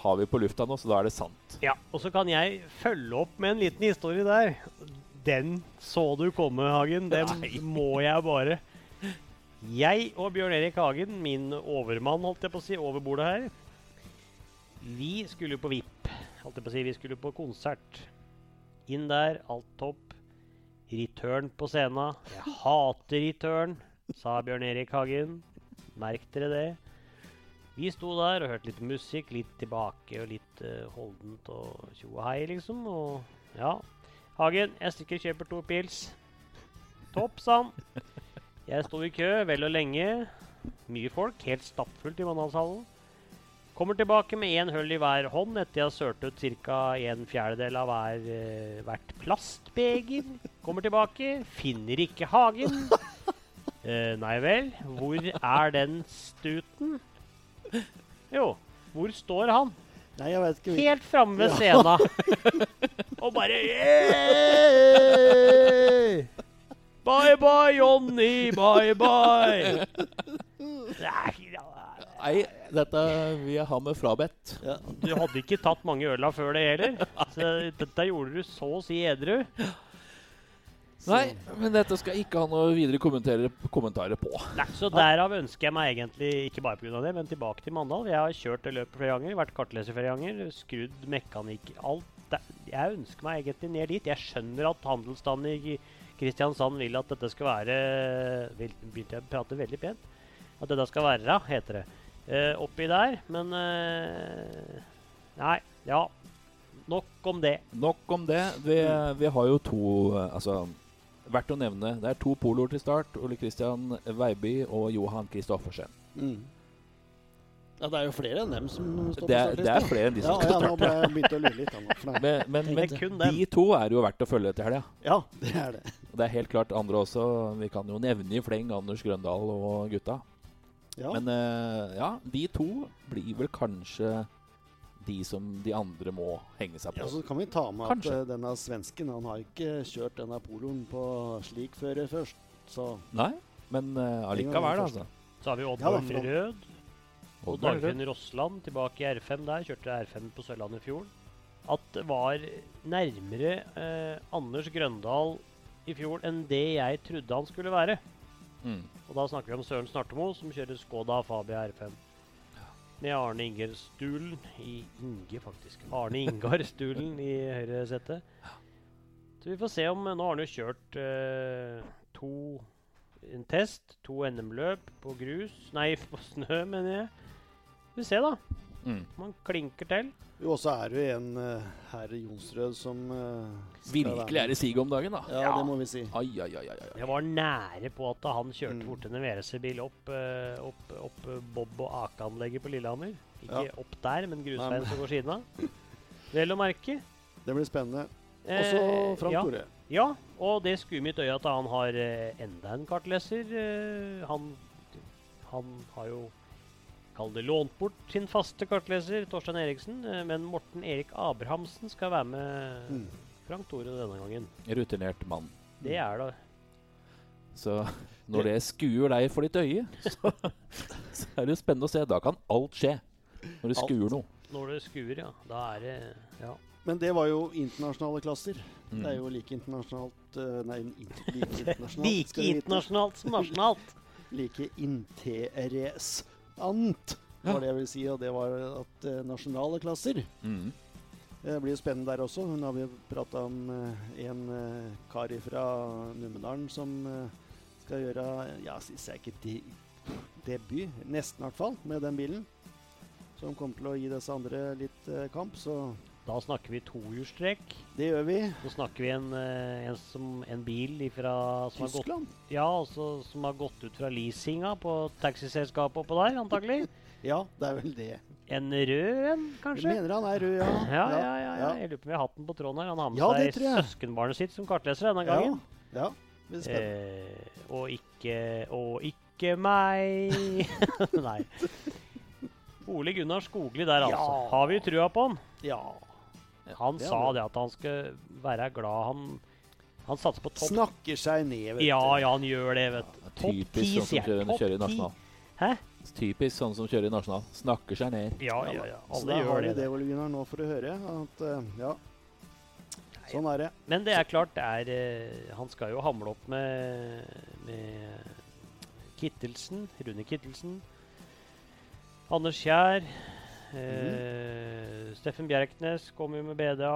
har vi på lufta nå, så da er det sant. Ja, Og så kan jeg følge opp med en liten historie der. Den så du komme, Hagen. Den Nei. må jeg bare. Jeg og Bjørn Erik Hagen, min overmann, holdt jeg på å si, over bordet her, vi skulle jo på VIP. Holdt jeg på å si, Vi skulle på konsert. Inn der, alt topp. Return på scenen. Jeg hater return, sa Bjørn Erik Hagen. Merk dere det. Vi sto der og hørte litt musikk, litt tilbake og litt uh, holdent og tjo og hei, liksom. Og ja. Hagen, jeg stikker og kjøper to pils. Topp, sa han. Jeg sto i kø vel og lenge. Mye folk, helt stappfullt i Mandalshallen. Kommer tilbake med én hull i hver hånd etter jeg har sølt ut ca. en fjerdedel av hver, eh, hvert plastbeger. Kommer tilbake, finner ikke Hagen. Eh, nei vel, hvor er den stuten? Jo, hvor står han? Nei, jeg vet ikke. Helt framme ved scenen. [laughs] Og bare [laughs] «Hey! Bye bye, Jonny. Bye bye! Nei, dette vil jeg ha med frabedt. Ja. Du hadde ikke tatt mange øla før det heller. Så dette gjorde du så å si edru. Nei, men dette skal jeg ikke ha noe videre kommentarer, kommentarer på. Nei, Så derav ønsker jeg meg egentlig, ikke bare pga. det, men tilbake til Mandal. Jeg har kjørt det løpet flere ganger, vært kartleser flere ganger, skrudd mekanikk Alt. Jeg ønsker meg egentlig ned dit. Jeg skjønner at handelsstanden i Kristiansand vil at dette skal være vil- Begynte jeg å prate veldig pent? At dette skal være, heter det. Eh, oppi der. Men eh, Nei. Ja. Nok om det. Nok om det. Vi, vi har jo to eh, Altså, verdt å nevne. Det er to poloer til start. Ole Kristian Veiby og Johan Kristoffersen. Mm. Ja, det er jo flere enn dem som står på startlista. det er flere enn de som ja, skal ja, nå starte. å lure litt. Men, men, men kun de to er jo verdt å følge til helga. Ja, det er det. Og Det er helt klart andre også. Vi kan jo nevne i fleng Anders Grøndal og gutta. Ja. Men uh, ja, de to blir vel kanskje de som de andre må henge seg på. Ja, så kan vi ta med Kanskje. at uh, denne svensken han har ikke kjørt denne poloen på slik før først. Så Nei, men uh, allikevel, altså. Så har vi nå- Rød. Og. Dagfinn Rossland tilbake i R5 der. Kjørte R5 på Sørlandet i fjor. At det var nærmere eh, Anders Grøndal i fjor enn det jeg trodde han skulle være. Mm. Og da snakker vi om Søren Snartemo, som kjører Skoda Fabia R5. Med Arne Inger Stulen i Inge, faktisk. Arne Ingar Stulen i høyre sette. Så vi får se om Nå har han jo kjørt eh, to en test, to NM-løp på grus Nei, på snø, mener jeg. Vi ser, da. Mm. Man klinker til. Jo, og så er det jo en uh, herr Jonsrød som uh, Virkelig er i sig om dagen, da. Ja, det må vi si. Ai, ai, ai. Jeg var nære på at han kjørte Mm. fort en WRC-bil opp, uh, opp, opp eh, Bob og Ake-anlegget på Lillehammer. Ikke Ja. opp der, men grusveien som går siden av. [laughs] Vel å merke. Det blir spennende. Eh, Også Frank ja. Tore. Ja, og det skuer mitt øye at han har eh, enda en kartleser. Eh, han, han har jo Kall det lånt bort sin faste kartleser, Torstein Eriksen. Eh, men Morten Erik Abrahamsen skal være med Mm. Frank Tore denne gangen. Rutinert mann. Det er det. Så når det skuer deg for ditt øye, [laughs] så, så er det spennende å se. Da kan alt skje. Når det skuer noe. Når det skuer, ja. Da er det Ja. Men det var jo internasjonale klasser. Mm. Det er jo like internasjonalt uh, Nei, like [laughs] internasjonalt. Like internasjonalt som nasjonalt. [laughs] Like interessant, var det jeg ville si. Og det var at eh, nasjonale klasser Mm. Det blir jo spennende der også. Hun har vi prata om eh, en kar fra Numedalen som eh, skal gjøre Ja, syns jeg ikke de, debut, nesten i hvert fall, med den bilen. Som kommer til å gi disse andre litt eh, kamp. Så Da snakker vi tohjulstrekk. Det gjør vi. Så snakker vi en, eh, en, som, en bil ifra, som, har gått, ja, altså, som har gått ut fra leasinga på taxiselskapet oppå der, antagelig. [laughs] Ja, det er vel det. En rød en, Jeg kanskje? mener han er rød, ja. Ja, ja, ja, ja. Jeg lurer på om vi har hatt den på tråden her. Han har med Ja, seg søskenbarnet sitt som kartleser denne gangen. ja. Er. Eh, og ikke Og ikke meg. [laughs] Nei. Ole Gunnar Skogli der, altså. Ja. Har vi trua på han? ja. Han det sa det at han skal være glad han Han satser på topp Snakker seg ned, vet Ja, du. ja, han gjør det, vet du. Topp ti, Typisk sånn som sier kjører, kjører i Topp ti. nasjonal. Hæ? Typisk sånn som kjører i nasjonal. Snakker seg ned. Ja, ja, ja. Så Alle da har vi det. Ole Gunnar, nå for å høre. At, eh, ja. Sånn er det. Men det er klart, det er eh, Han skal jo hamle opp med, med Kittelsen, Rune Kittelsen. Anders Kjær. Eh, Steffen Bjerknes kommer jo med BDA.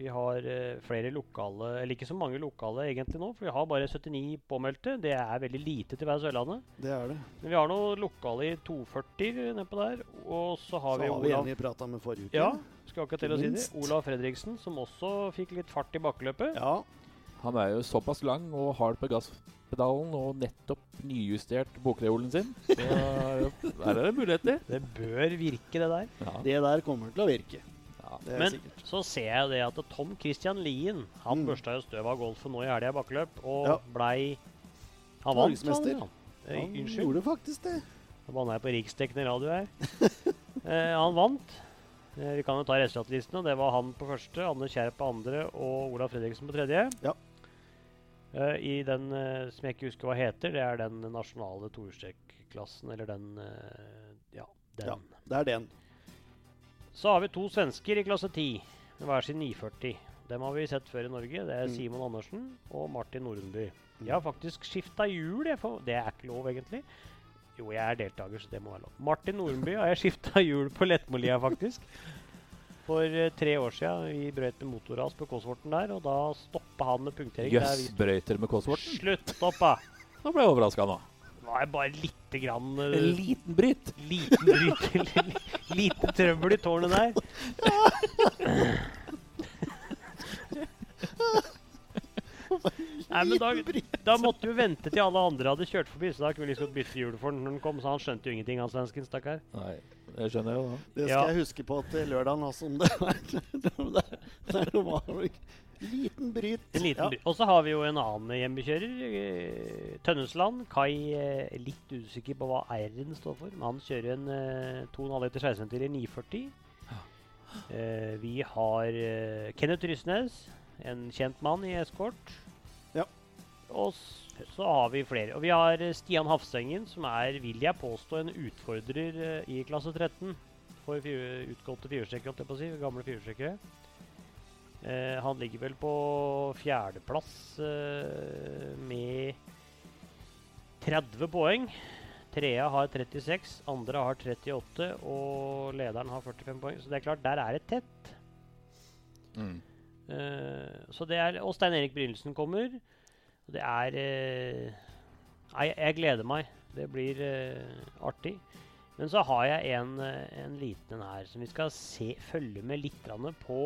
Vi har eh, flere lokale Eller ikke så mange lokale egentlig nå, for vi har bare 79 påmeldte. Det er veldig lite til hver Sørlandet. Det er det. Men vi har noen lokale i 240 nedpå der. Og så Så har vi har vi en vi prata med forrige uke. Ja, skal akkurat til å si det. Olav Fredriksen, som også fikk litt fart i bakkeløpet. Ja, Han er jo såpass lang og hard på gasspedalen og nettopp nyjustert bokreolen sin. Så der er det muligheter. Det bør virke, det der. Ja. det der kommer til å virke. Ja. Det er Men sikkert. så ser jeg det at Tom Christian Lien Han Mm. børsta jo støv av golfen nå i helga i bakkeløp og Ja. blei Han vant, han. Eh, Han Unnskyld. gjorde faktisk det. Nå banna jeg på riksdekkende radio her. [laughs] eh, han vant. Eh, vi kan jo ta resultatlistene. Det var han på første, Anne Kjær på andre og Olav Fredriksen på tredje. Ja. Eh, I den uh, som jeg ikke husker hva heter, det er den nasjonale toerstrekklassen, eller den uh, Ja, den. Ja. Det er den. Så har vi to svensker i klasse 10 med hver sin 940. Dem har vi sett før i Norge. Det er Mm. Simon Andersen og Martin Nordenby. Jeg har faktisk skifta hjul. Det er ikke lov, egentlig. Jo, jeg er deltaker, så det må være lov. Martin Nordenby har jeg skifta hjul på Lettmolia, faktisk. [laughs] For eh, tre år siden. Vi brøt med motorras på Kåsvorten der, og da stoppa han med punktering. Jøss, yes, brøyter med Kåsvorten? Slutt opp, da! Nå ble jeg overraska nå. Var bare lite grann eh, En liten bryt. Liten bryt [laughs] Lite trøbbel i tårnet der. Nei, men da, da måtte vi vente til alle andre hadde kjørt forbi, så da kunne vi liksom bytte hjul for den når den kom. Så han skjønte jo ingenting, han svensken, stakkar. Det skjønner jeg jo. da. Det skal Ja. jeg huske på til lørdagen, også, Om det [laughs] er, det, det var liten bryt. En liten ja. bryt. Og så har vi jo en annen hjemmekjører. eh, Tønnesland. Kai eh, litt usikker på hva R-en står for, men han kjører en eh, 2,5 liter 16 i 940. Eh, vi har eh, Kenneth Rysnes, en kjent mann i eskort. Ja. Og så har vi flere. Og vi har eh, Stian Hafsengen, som er, vil jeg påstå, en utfordrer eh, i klasse 13 for fire, utgåtte firehjulstrekkere, holdt jeg på å si. Gamle firehjulstrekkere. Eh, han ligger vel på fjerdeplass eh, med 30 poeng. Trea har 36, andre har 38, og lederen har 45 poeng. Så det er klart, der er det tett. Mm. Eh, så det er, og Stein Erik Brynildsen kommer. Og det er eh, Nei, jeg gleder meg. Det blir eh, artig. Men så har jeg en, eh, en liten en her som vi skal se, følge med litt på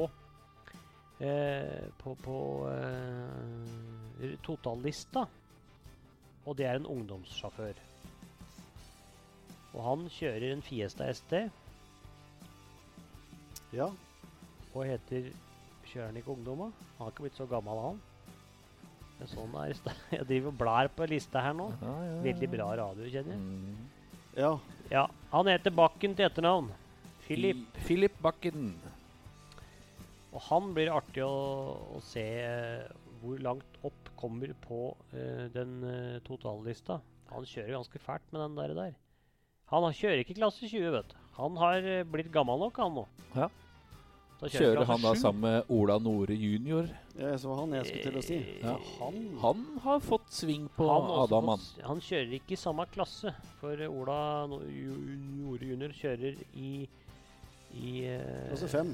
eh, På, på eh, totallista. Og det er en ungdomssjåfør. Og han kjører en Fiesta ST ja. og heter Kjører han ikke ungdomma? Han har ikke blitt så gammel, han. Men sånn er det. [laughs] Jeg driver og blær på lista her nå. Ja, ja, ja. Veldig bra radio, kjenner jeg. Mm. ja. Ja, Han heter Bakken til etternavn. Philip. Philip Bakken. Og han blir artig å, å se eh, hvor langt opp kommer på uh, den uh, totallista. Han kjører ganske fælt med den der. der. Han kjører ikke klasse 20, vet du. Han har blitt gammel nok, han nå. Ja. Da Kjører klasse han da 7. sammen med Ola Nore jr. Jeg så han jeg skulle til å si. Ja. Han, Han har fått sving på han, Adam, han. fått han kjører ikke i samme klasse. For Ola Nore jr. kjører i, i eh, Klasse fem.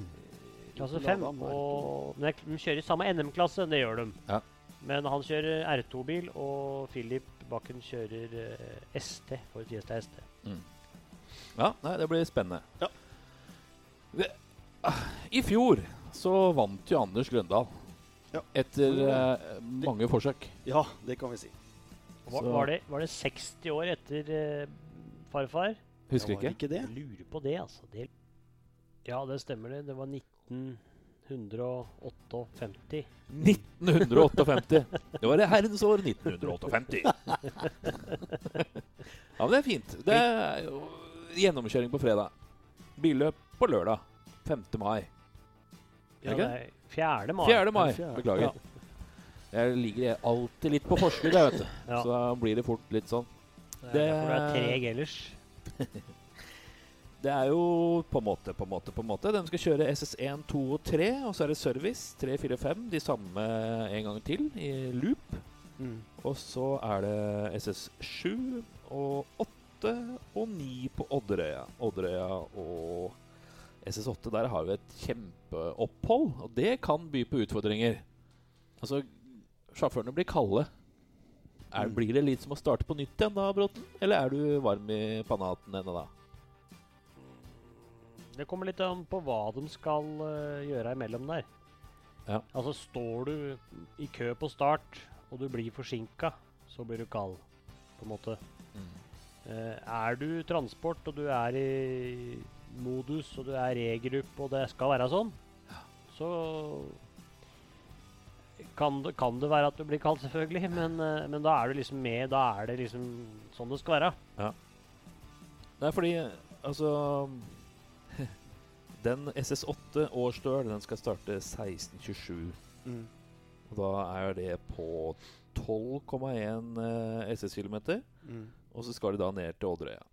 Klasse Til 5. Adam er Og, men de kjører i samme NM-klasse, det gjør de. Ja. Men han kjører R2-bil, og Philip Bakken kjører eh, ST for Fiesta ST. Ja, nei, det blir spennende. Ja. I fjor så vant jo Anders Grøndal. Ja. Etter eh, mange forsøk. Ja, det kan vi si. Var, var, det, var det 60 år etter eh, farfar? Husker ikke. ikke det? Jeg lurer på det, altså. Det, ja, det stemmer det. Det var 1958. 1958. Det var det herrens år 1958. [laughs] ja, men det er fint. Det er jo gjennomkjøring på fredag. Billøp på lørdag. 5. mai. Ja, det er 4. mai. 4. mai. Beklager. Jeg ligger alltid litt på forskudd, jeg, vet du. Så da blir det fort litt sånn. Det er derfor du er treg ellers. [laughs] Det er jo på en måte, på en måte, på en måte. De skal kjøre SS1, 2 og 3, og så er det service 3, 4, 5. De samme en gang til i loop. Mm. Og så er det SS7 og 8 og 9 på Odderøya. Odderøya og SS8, der har vi et kjempeopphold, og det kan by på utfordringer. Altså, sjåførene blir kalde. Er, Mm. Blir det litt som å starte på nytt igjen da, Bråten? Eller er du varm i panaten ennå da? Det kommer litt an på hva de skal uh, gjøre imellom der. Ja. Altså, står du i kø på start, og du blir forsinka, så blir du kald, på en måte. Eh, er du transport, og du er i modus, og du er regrupp, og det skal være sånn, så kan det, kan det være at du blir kald, selvfølgelig, men, eh, men da er du liksom med. Da er det liksom sånn det skal være. Ja. Nei, fordi altså [laughs] Den SS8 årsdør, den skal starte 1627. Mm. Og da er det på 12,1 eh, SS-km. Mm. Og så skal de da ned til Odderøya,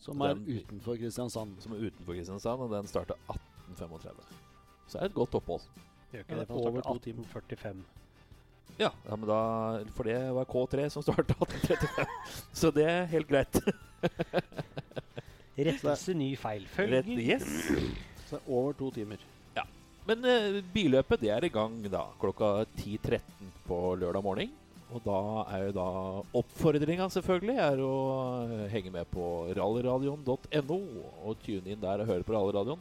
Som er Den- utenfor Kristiansand. som er utenfor Kristiansand. Og den starter 1835. Så er det et godt opphold. Gjør Ja, ikke det, for over den to timer. 1845. Ja, ja men da, For det var K3 som starta 1835. [laughs] Så det er helt greit. [laughs] Rettelse, ny feil. Følger. Rett, yes. Så det er over to timer. Ja. Men uh, billøpet det er i gang da klokka 10.13 på lørdag morgen. Og da er jo da oppfordringa selvfølgelig er å henge med på rallyradioen.no og tune inn der og høre på rallyradioen.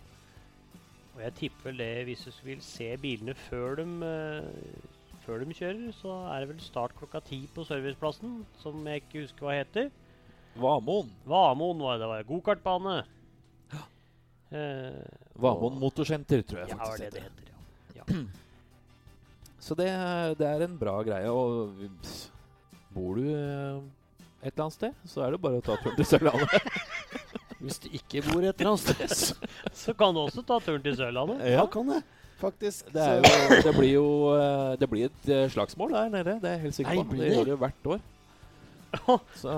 Og jeg tipper vel det hvis du vil se bilene før de, eh, før de kjører, så er det vel start klokka ti på serviceplassen, som jeg ikke husker hva heter. Vamoen. Vamoen var det. Var gokartbane. Eh, Vamoen motorsenter, tror jeg Ja, faktisk det det heter. ja. ja. [clears throat] Så det, det er en bra greie. Og bor du eh, et eller annet sted, så er det bare å ta turen til Sørlandet. [laughs] Hvis du ikke bor et eller annet sted. Så kan du også ta turen til Sørlandet. Ja, kan det. Faktisk. Det, er jo, det blir jo eh, Det blir et eh, slagsmål der nede, det er jeg helt sikker på. Det det? gjør det jo hvert år. [laughs] Så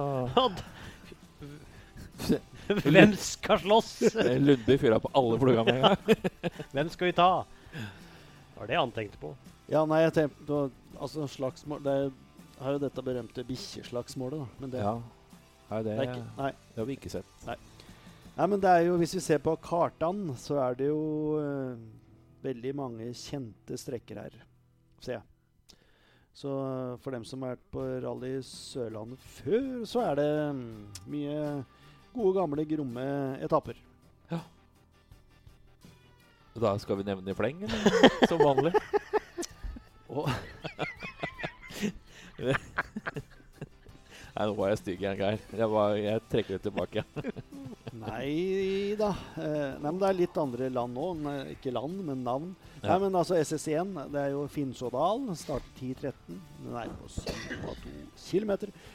Hvem skal slåss? Lundby fyra på alle flugene med en gang. [laughs] Hvem skal vi ta? Det var det han tenkte på. Ja, nei, jeg tenkte på Altså, slagsmål Det er, jo dette berømte bikkjeslagsmålet, da. Men det, Ja. Nei, det, det ikke Nei. det har vi ikke sett. Nei, men det er jo, hvis vi ser på kartene, så er det jo uh, veldig mange kjente strekker her, ser jeg. Så eh, for dem som har vært på Rally Sørlandet før, så er det mm, mye gode, gamle, gromme etapper. Da skal vi nevne i fleng, eller? Som vanlig. [laughs] Og Nei, nå var jeg stygg igjen, Geir. Jeg, var, jeg trekker det tilbake. Nei da. Eh, nei, men det er litt andre land nå Ikke land, men navn. Ja. Nei, men altså SS1, det er jo Finnsådal. Starter 10.13. Den er på 7,2 km.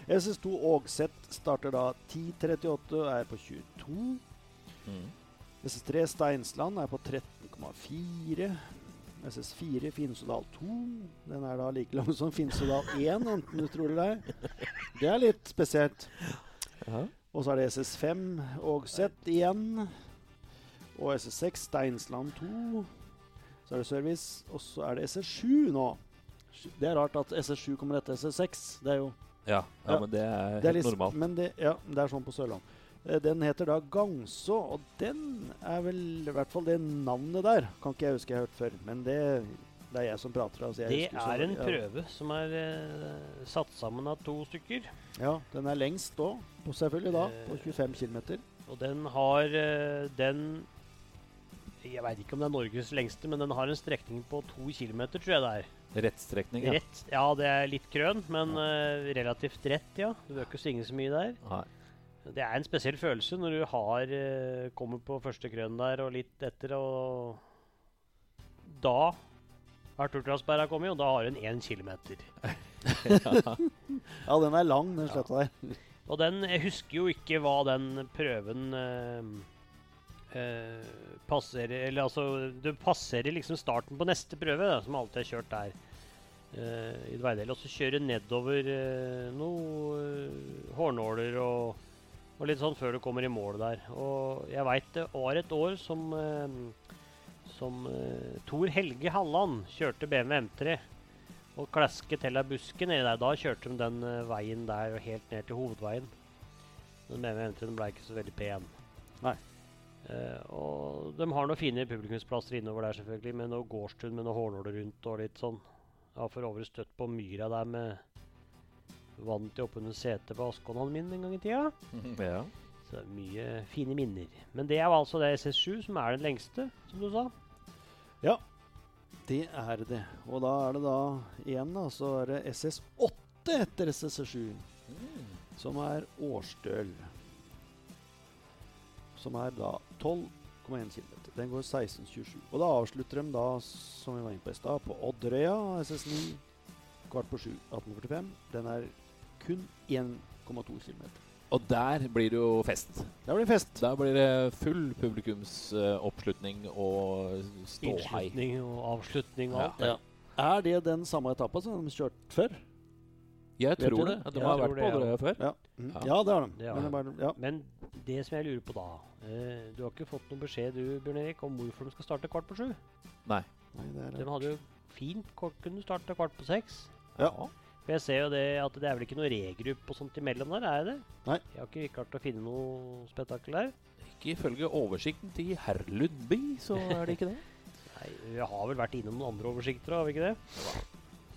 SS2 Ågset starter da 10.38 og er på 22. Mm. SS3 Steinsland er på 13,4. SS4 Finnsådal 2. Den er da like lang som Finnsådal 1, enten du tror det eller ei. Det er litt spesielt. Og så er det SS5 og Z igjen. Og SS6 Steinsland 2. Så er det service. Og så er det SS7 nå. Det er rart at SS7 kommer etter SS6. Det er jo Ja, ja, Ja. men det er det er helt litt, normalt. Men det, ja, det er sånn på Sørland. Eh, Den heter da Gangså, og den er vel i hvert fall det navnet der. Kan ikke jeg huske jeg har hørt før, men det, det er jeg som prater. Altså jeg Det er så- er en ja. prøve som er eh, satt sammen av to stykker. Ja, den er lengst òg, selvfølgelig da, på Eh, 25 km. Og den har eh, den Jeg veit ikke om det er Norges lengste, men den har en strekning på to kilometer, tror jeg det er. Rettstrekning, ja. Rett. Ja, det er litt krøn, men eh, relativt rett, ja. Du bør ikke svinge så mye der. Nei. Det er en spesiell følelse når du har eh, kommer på første krøn der og litt etter, og da har Turtrasberga kommet, og da har hun én kilometer. [laughs] Ja, den er lang, den sletta der. Og den Jeg husker jo ikke hva den prøven eh, eh, passerer Eller altså Du passerer liksom starten på neste prøve, da, som alltid er kjørt der. eh, I Dveidel. Og så kjører nedover uh, noen eh, hårnåler og, og litt sånn før du kommer i mål der. Og jeg veit det var et år som eh, som uh, Tor Helge Halland kjørte BMW M3 og klasket til ei buske nedi der. Da kjørte de den eh, veien der og helt ned til hovedveien. Den BMW M3 ble ikke så veldig pen. Nei. Uh, og de har noen fine publikumsplasser innover der, selvfølgelig, med noe gårdstun med noen hårnåler rundt og litt sånn. Jeg har for øvrig støtt på myra der med vann jo oppunder setet på Askånene min en gang i tida. ja. Så det er mye fine minner. Men det er jo altså det SS7 som er den lengste, som du sa. Ja, det er det. Og da er det da igjen, da, så er det SS8 etter SS7. Som er årsdøl. Som er da 12,1 km. Den går 16,27. Og da avslutter de da, som vi var inne på i stad, på Odderøya SS9 kvart på 7 1845. Den er kun 1,2 km. Og der blir det jo fest. Der blir det fest. Der blir det full publikumsoppslutning og ståhei. Innslutning og avslutning og Ja. alt. det. Er det den samme etappa som de har kjørt før? Jeg Vet tror det. det? De Jeg har vært det, på ja. Odderøya før. Ja, mm. Ja. ja det har de. Det har Men det bare, ja. Men det som jeg lurer på da uh, Du har ikke fått noen beskjed du, Bjørn Erik, om hvorfor de skal starte kvart på sju? Nei, det er De hadde jo fint kort kunne starte kvart på seks. Ja. For jeg ser jo det at det er vel ikke noe regrupp og sånt imellom der, er det? Nei. Jeg har ikke klart å finne noe spetakkel der. Ikke ifølge oversikten til herr Lundby, så er det ikke det. [laughs] Nei, Vi har vel vært innom noen andre oversikter, har vi ikke det?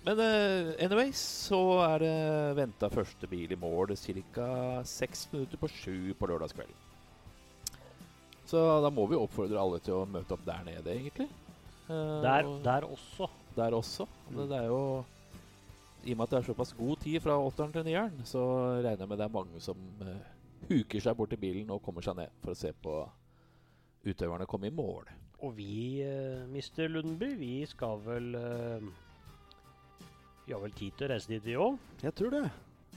Men uh, anyways, så er det venta første bil i mål ca. seks minutter på sju på lørdagskvelden. Så da må vi oppfordre alle til å møte opp der nede, egentlig. Uh, Der, der også. der også. Det, det er jo I og med at det er såpass god tid fra åtteren til nieren, så regner jeg med det er mange som uh, huker seg bort til bilen og kommer seg ned for å se på utøverne komme i mål. Og vi, uh, Mr. Lundby, vi skal vel uh, Vi har vel tid til å reise dit, vi òg? Jeg tror det.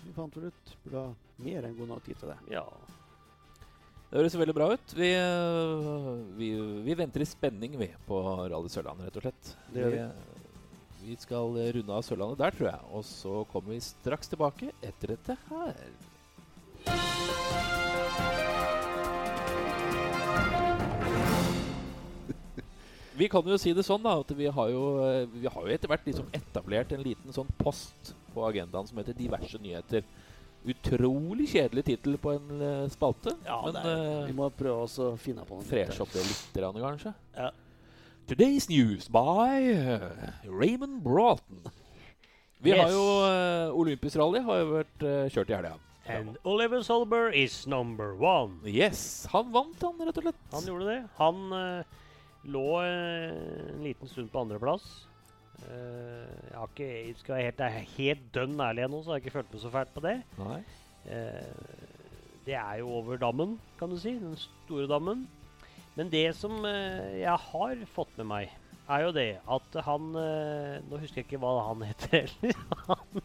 Vi fant vel ut burde ha mer enn god nok tid til det. Ja. Det høres veldig bra ut. Vi, vi, vi venter i spenning, vi, på Rally Sørlandet, rett og slett. Det gjør vi. Vi skal runde av Sørlandet der, tror jeg. Og så kommer vi straks tilbake etter dette her. [laughs] Vi kan jo si det sånn da, at vi har jo, vi har jo etter hvert liksom etablert en liten sånn post på agendaen som heter Diverse nyheter. Utrolig kjedelig tittel på en øh, spalte. Ja, men er, øh, vi må prøve å finne på noe. freshe opp det litt, kanskje. Ja. Today's news by uh, Raymond Broughton. Vi Yes. har jo uh, Olympisk rally har jo vært uh, kjørt i helga. And Oliver Solberg is number one. Yes, han vant, han, rett og slett. Han gjorde det. Han uh, lå eh, en liten stund på andreplass. Uh, jeg har ikke, jeg skal være helt, jeg helt dønn ærlig ennå, så jeg har ikke følt meg så fælt på det. Nei. Eh, det er jo over dammen, kan du si. Den store dammen. Men det som eh, jeg har fått med meg, er jo det at han eh, Nå husker jeg ikke hva han [laughs] heter heller. han,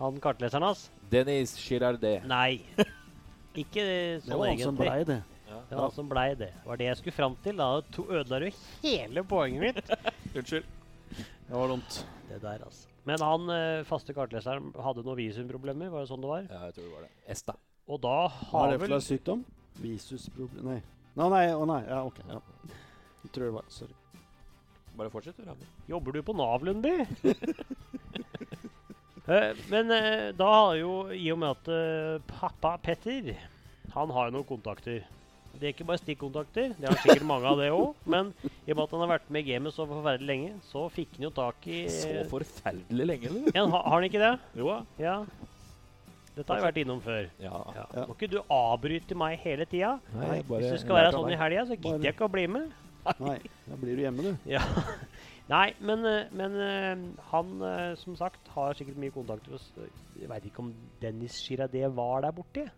han kartleseren hans. Dennis Girardet. Nei. Ikke Det sånn var han som blei det. Det var han som blei det. var det jeg skulle fram til. Da to- ødela du hele poenget mitt. [laughs] Unnskyld. Det var dumt. Det der, altså. Men han eh, faste kartleseren hadde noen visumproblemer, var det sånn det var? Ja, jeg tror det var det. Esta. Og da har Hva er det for vel slags sykdom? Visusproblem Nei. Nei, nei, å nei. Ja, OK. Ja. Jeg tror det var Sorry. Bare fortsett, du, Rami. Jobber du på Nav, Lundby? [laughs] Eh, men eh, da har jo, i og med at eh, pappa Petter Han har jo noen kontakter. Det er ikke bare stikkontakter, det har sikkert mange av det òg. Men i og med at han har vært med i gamet så forferdelig lenge, så fikk han jo tak i Så forferdelig lenge, eller? ja, ha, Har han ikke det? Jo da. Ja. Dette har jeg vært innom før. Ja. Ja. Ja. Må ikke du avbryte meg hele tida? Hvis det skal være sånn i helga, så gidder jeg ikke å bli med. Nei, da blir du hjemme, du. [laughs] Ja. Nei, men, eh, men eh, han eh, som sagt har sikkert mye kontakter. med oss. Jeg veit ikke om Dennis Girardé var der borte.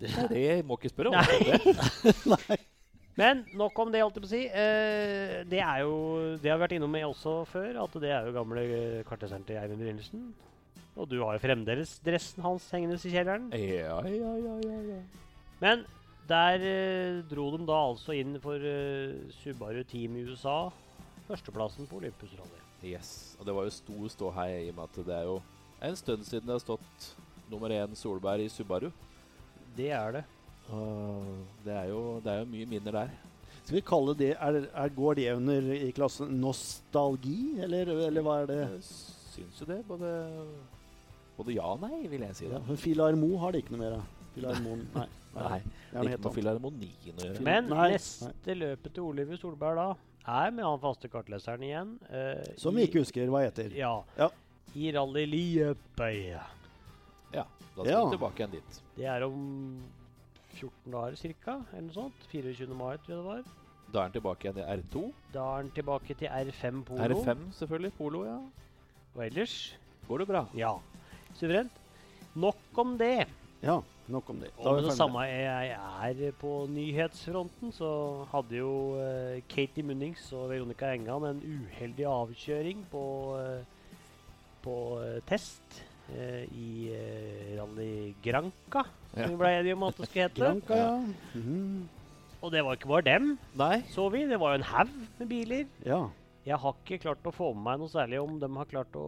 Det det må ikke spørre om. [laughs] Nei. Men nok om det, holdt jeg på å si. Eh, det er jo Det har vi vært innom med også før, at det er jo gamle til Eivind Brynildsen. Og du har jo fremdeles dressen hans hengende i kjelleren. Ja, ja, ja, ja, ja. Men der eh, dro de da altså inn for eh, Subaru Team i USA. Førsteplassen på Olympus Rally. Yes. Og det var jo stor ståhei i og med at det er jo en stund siden det har stått nummer én Solberg i Subaru. Det er det. Uh, det er jo, det er jo mye minner der. Skal vi kalle det er, er, Går det under i klassen nostalgi, eller, eller hva er det? Jeg syns jo det. Både, både ja og nei, vil jeg si. Ja, Filarmo har det ikke noe mer av. Filarmon, nei. Nei, [laughs] det er ikke noe filharmonien å gjøre. Men Nei, neste løpet til Oliver Solberg da er med han faste kartleseren igjen. Uh, Som vi ikke husker hva heter. Ja. Ja. I Rally Liepe. Ja, da skal Ja. vi tilbake igjen dit. Det er om 14 dager ca. Eller noe sånt. 24. mai, tror jeg det var. Da er han tilbake igjen i R2. Da er han tilbake til R5 Polo. R5 selvfølgelig. Polo, ja. Og ellers Går det bra? ja. Suverent. Nok om det. Ja, nok om det. Da Og det samme jeg er på nyhetsfronten, så hadde jo uh, Katie Munnings og Veronica Engan en uheldig avkjøring på, uh, på uh, test i Rally Granca, Ja. som vi ble enige om at det skulle hete. Granca, ja. Mhm. Og det var ikke bare dem, Nei. så vi. Det var jo en haug med biler. ja. Jeg har ikke klart å få med meg noe særlig om de har klart å,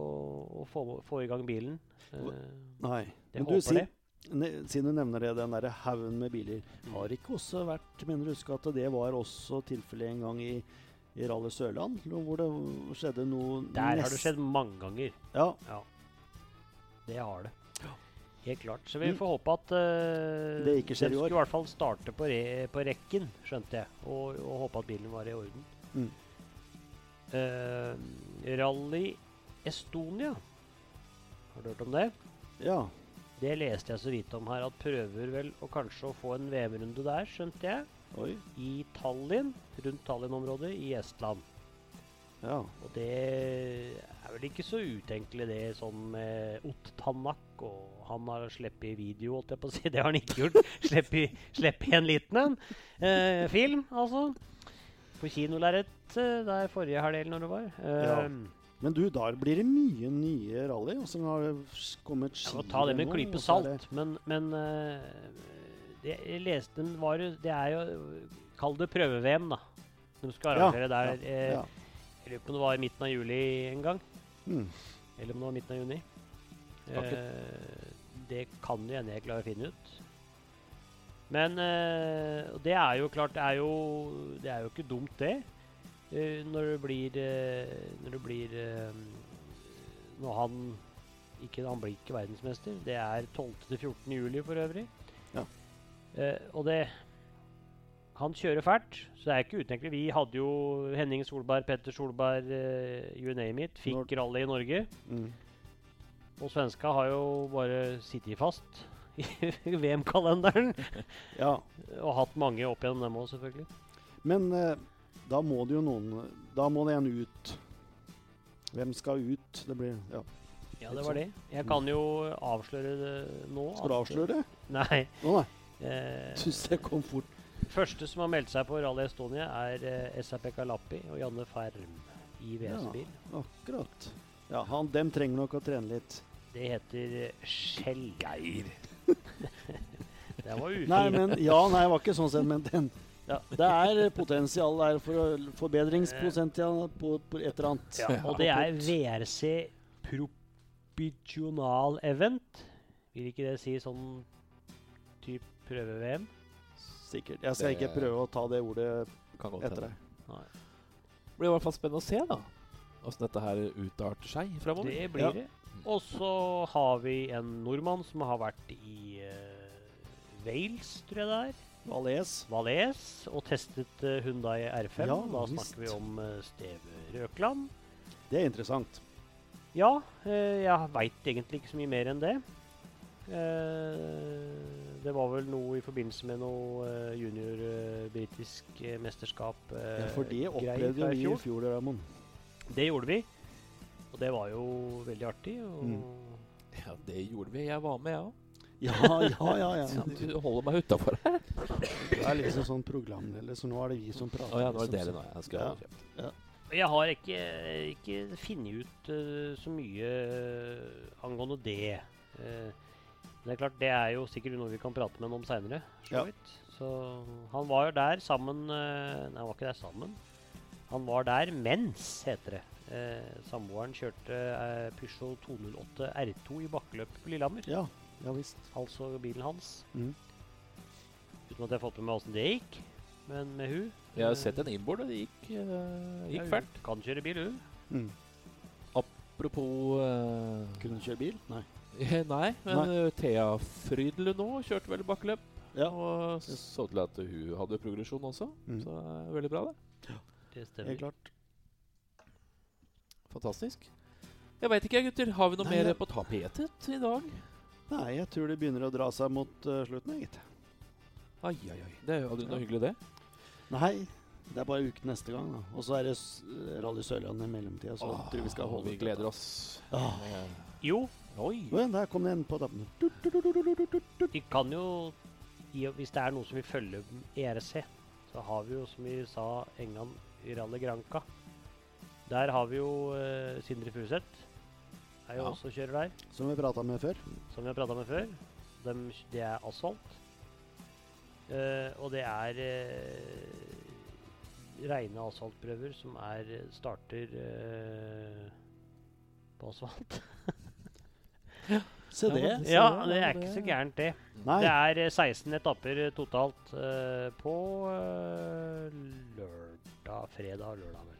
å få, få i gang bilen. Uh, Nei. jeg Men håper si- det. Ne, siden du nevner det, den der haugen med biler. Har ikke også vært Mener du huske at det var også tilfellet en gang i, i Rally Sørland? Hvor det skjedde noe Der har det skjedd mange ganger. Ja. Det har det. Helt klart. Så vi Mm. får håpe at uh, Det ikke skjer i år. skulle i hvert fall starte på, re på rekken, skjønte jeg. Og, og håpe at bilen var i orden. Mm. Eh, Rally Estonia. Har du hørt om det? ja. Det leste jeg så vidt om her, at prøver vel å kanskje å få en VM-runde der, skjønte jeg. Oi. I Tallinn, rundt Tallinn-området i Estland. Ja. Og det er vel ikke så utenkelig det sånn med Ott Tannak, og han har sluppet video, holdt jeg på å si. [laughs] Det har han ikke gjort. Sluppet en liten en. Eh, film, altså. På kinolerret eh, der forrige helg, når det var. Ja. Eh, Men du, der blir det mye nye rally. Og så har det kommet ski må ta det med en klype salt, men, men eh, det, jeg leste den var Det er jo Kall det prøve-VM, da. De skal Ja, der. ja, ja. Jeg lurer på om det var i midten av juli en gang. Mm. Eller om det var midten av juni. Eh, det kan jo hende jeg klarer å finne ut. Men eh, det er jo klart Det er jo, det er jo ikke dumt, det. Eh, når det blir eh, Når det blir Når han ikke, Han blir ikke verdensmester. Det er 12. til 14. juli for øvrig. Ja. Og det Han kjører fælt, så det er ikke utenkelig. Vi hadde jo Henning Solberg, Petter Solberg, uh, you name it. Fikk rally i Norge. Mm. Og svenska har jo bare sittet fast [laughs] i VM-kalenderen. [laughs] ja. Og hatt mange opp gjennom dem òg, selvfølgelig. Men eh, da må det jo noen Da må det en ut. Hvem skal ut? Det blir Ja. Ja, det var det. Jeg kan jo avsløre det nå. Skal du avsløre det? Nei. Å nei. Eh, Syns det kom fort. første som har meldt seg på Rally Estonia, er eh, SAP Kalappi og Janne Ferm i VS-bil. Akkurat. Ja, han, dem trenger nok å trene litt. Det heter eh, Skjell. Geir. Det var ufint. Nei, men Ja, nei, det var ikke sånn sett, men den ja, Det er potensial der for forbedringspotensial på, på et eller annet. Ja, og det er VRC Propitional Event. Vil ikke det si sånn type prøve-VM? Sikkert. Jeg skal ikke prøve å ta det ordet etter deg. Det blir i hvert fall spennende å se, da. Åssen dette her utarter seg framover. Det blir Ja. det. Og så har vi en nordmann som har vært i eh, Wales, tror jeg det er. Valais. Valais, og testet uh, Hyundai R5. Ja, da snakker vi om uh, Steve Røkland. Det er interessant. Ja, uh, jeg veit egentlig ikke så mye mer enn det. Uh, det var vel noe i forbindelse med noe eh, junior eh, britisk eh, mesterskap. eh, Ja, for det opplevde vi i fjor, Ramon. Det gjorde vi. Og det var jo veldig artig. Og Mm. Ja, det gjorde vi. Jeg var med, jeg òg. Ja, ja, ja. ja. [laughs] Du holder meg utafor her. Du er liksom sånn programleder, så nå er det vi som prater. Oh, ja, nå er det liksom, dere nå. Jeg skal Ja. ja. Jeg har ikke, ikke funnet ut uh, så mye eh, angående det. Uh, men det er klart, det er jo sikkert noe vi kan prate med ham om seinere. Ja. Så han var jo der sammen uh, Nei, han var ikke der sammen. Han var der mens, heter det. Eh, Samboeren kjørte eh, Peugeot 208 R2 i bakkeløp på Lillehammer. Ja, ja visst. Altså bilen hans. Mm. Uten at jeg har fått med meg åssen det gikk. Men med hun Jeg har eh, sett en innbord, og det gikk, eh, gikk ja, hun fælt. Kan kjøre bil, hun. Mm. Apropos eh, Kunne kjøre bil? Nei. [laughs] Nei, men Nei. Thea Frydle nå kjørte vel bakkeløp. Ja. Og så til at hun hadde progresjon også. Mm. Så det er veldig bra, det. Det stemmer. Helt klart. Fantastisk. Jeg veit ikke, gutter. Har vi noe Nei, mer jeg- på tapetet i dag? Nei, jeg tror det begynner å dra seg mot uh, slutten, gitt. Ai, ai, ai. Det er jo aldri noe hyggelig, det. Nei, det er bare uken neste gang, da. Og så er det Rally Sørlandet i mellomtida, så Åh, tror jeg vi skal holde vi gleder oss. Ah. Eh, Jo, Oi. Oi, der kom det en på tappen. Vi kan jo Hvis det er noe som vil følge ERC, så har vi jo, som vi sa en gang, i Rally Granca. Der har vi jo uh, Sindre Furuseth. Er jo Ja. også kjører der, Som vi prata med før. som vi har prata med før. De, det er asfalt. Uh, og det er uh, reine asfaltprøver som er starter uh, på asfalt. Se Ja, det. Ja, det, er ikke så gærent, det. Nei. Det er eh, 16 etapper totalt på lørdag, fredag og lørdag.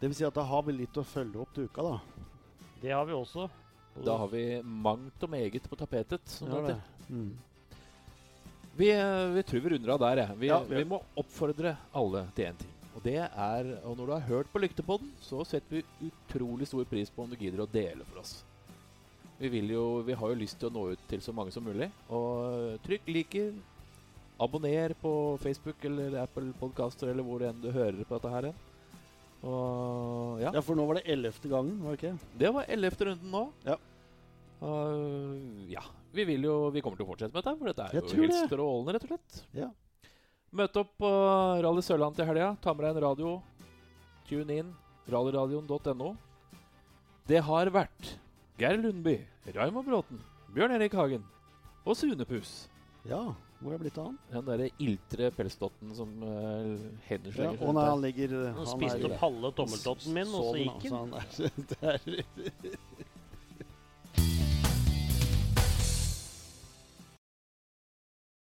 Det vil si at da har vi litt å følge opp til uka, da. Det har vi også. Og Da har vi mangt og meget på tapetet. Som Ja. Mm. Vi, eh, vi tror vi runder av der. jeg. Vi, Ja, vi vi må oppfordre alle til én ting. Og det er, og Når du har hørt på Lyktepodden, så setter vi utrolig stor pris på om du gidder å dele for oss. Vi, vil jo, vi har jo lyst til å nå ut til så mange som mulig. Og trykk liker. Abonner på Facebook eller Apple Podcaster eller hvor det enn du hører på dette her. Og ja. Ja, for nå var det ellevte gangen, var det ikke? Det var ellevte runden nå. Ja. Uh, ja. Vi vil jo Vi kommer til å fortsette med dette, for dette er Jeg jo helt strålende, rett og slett. Ja. Møt opp på Rally Sørland til helga. Ta med deg en radio. Tune inn. Rallyradioen.no. Det har vært Geir Lundby, Raymond Bråten, Bjørn Erik Hagen og Sunepus. Ja, hvor er det blitt av han? Den derre iltre pelsdotten som uh, hender Ja, seg nei, han ligger Han spiste opp halve tommeltotten min, og så gikk han. han. er- det [laughs] er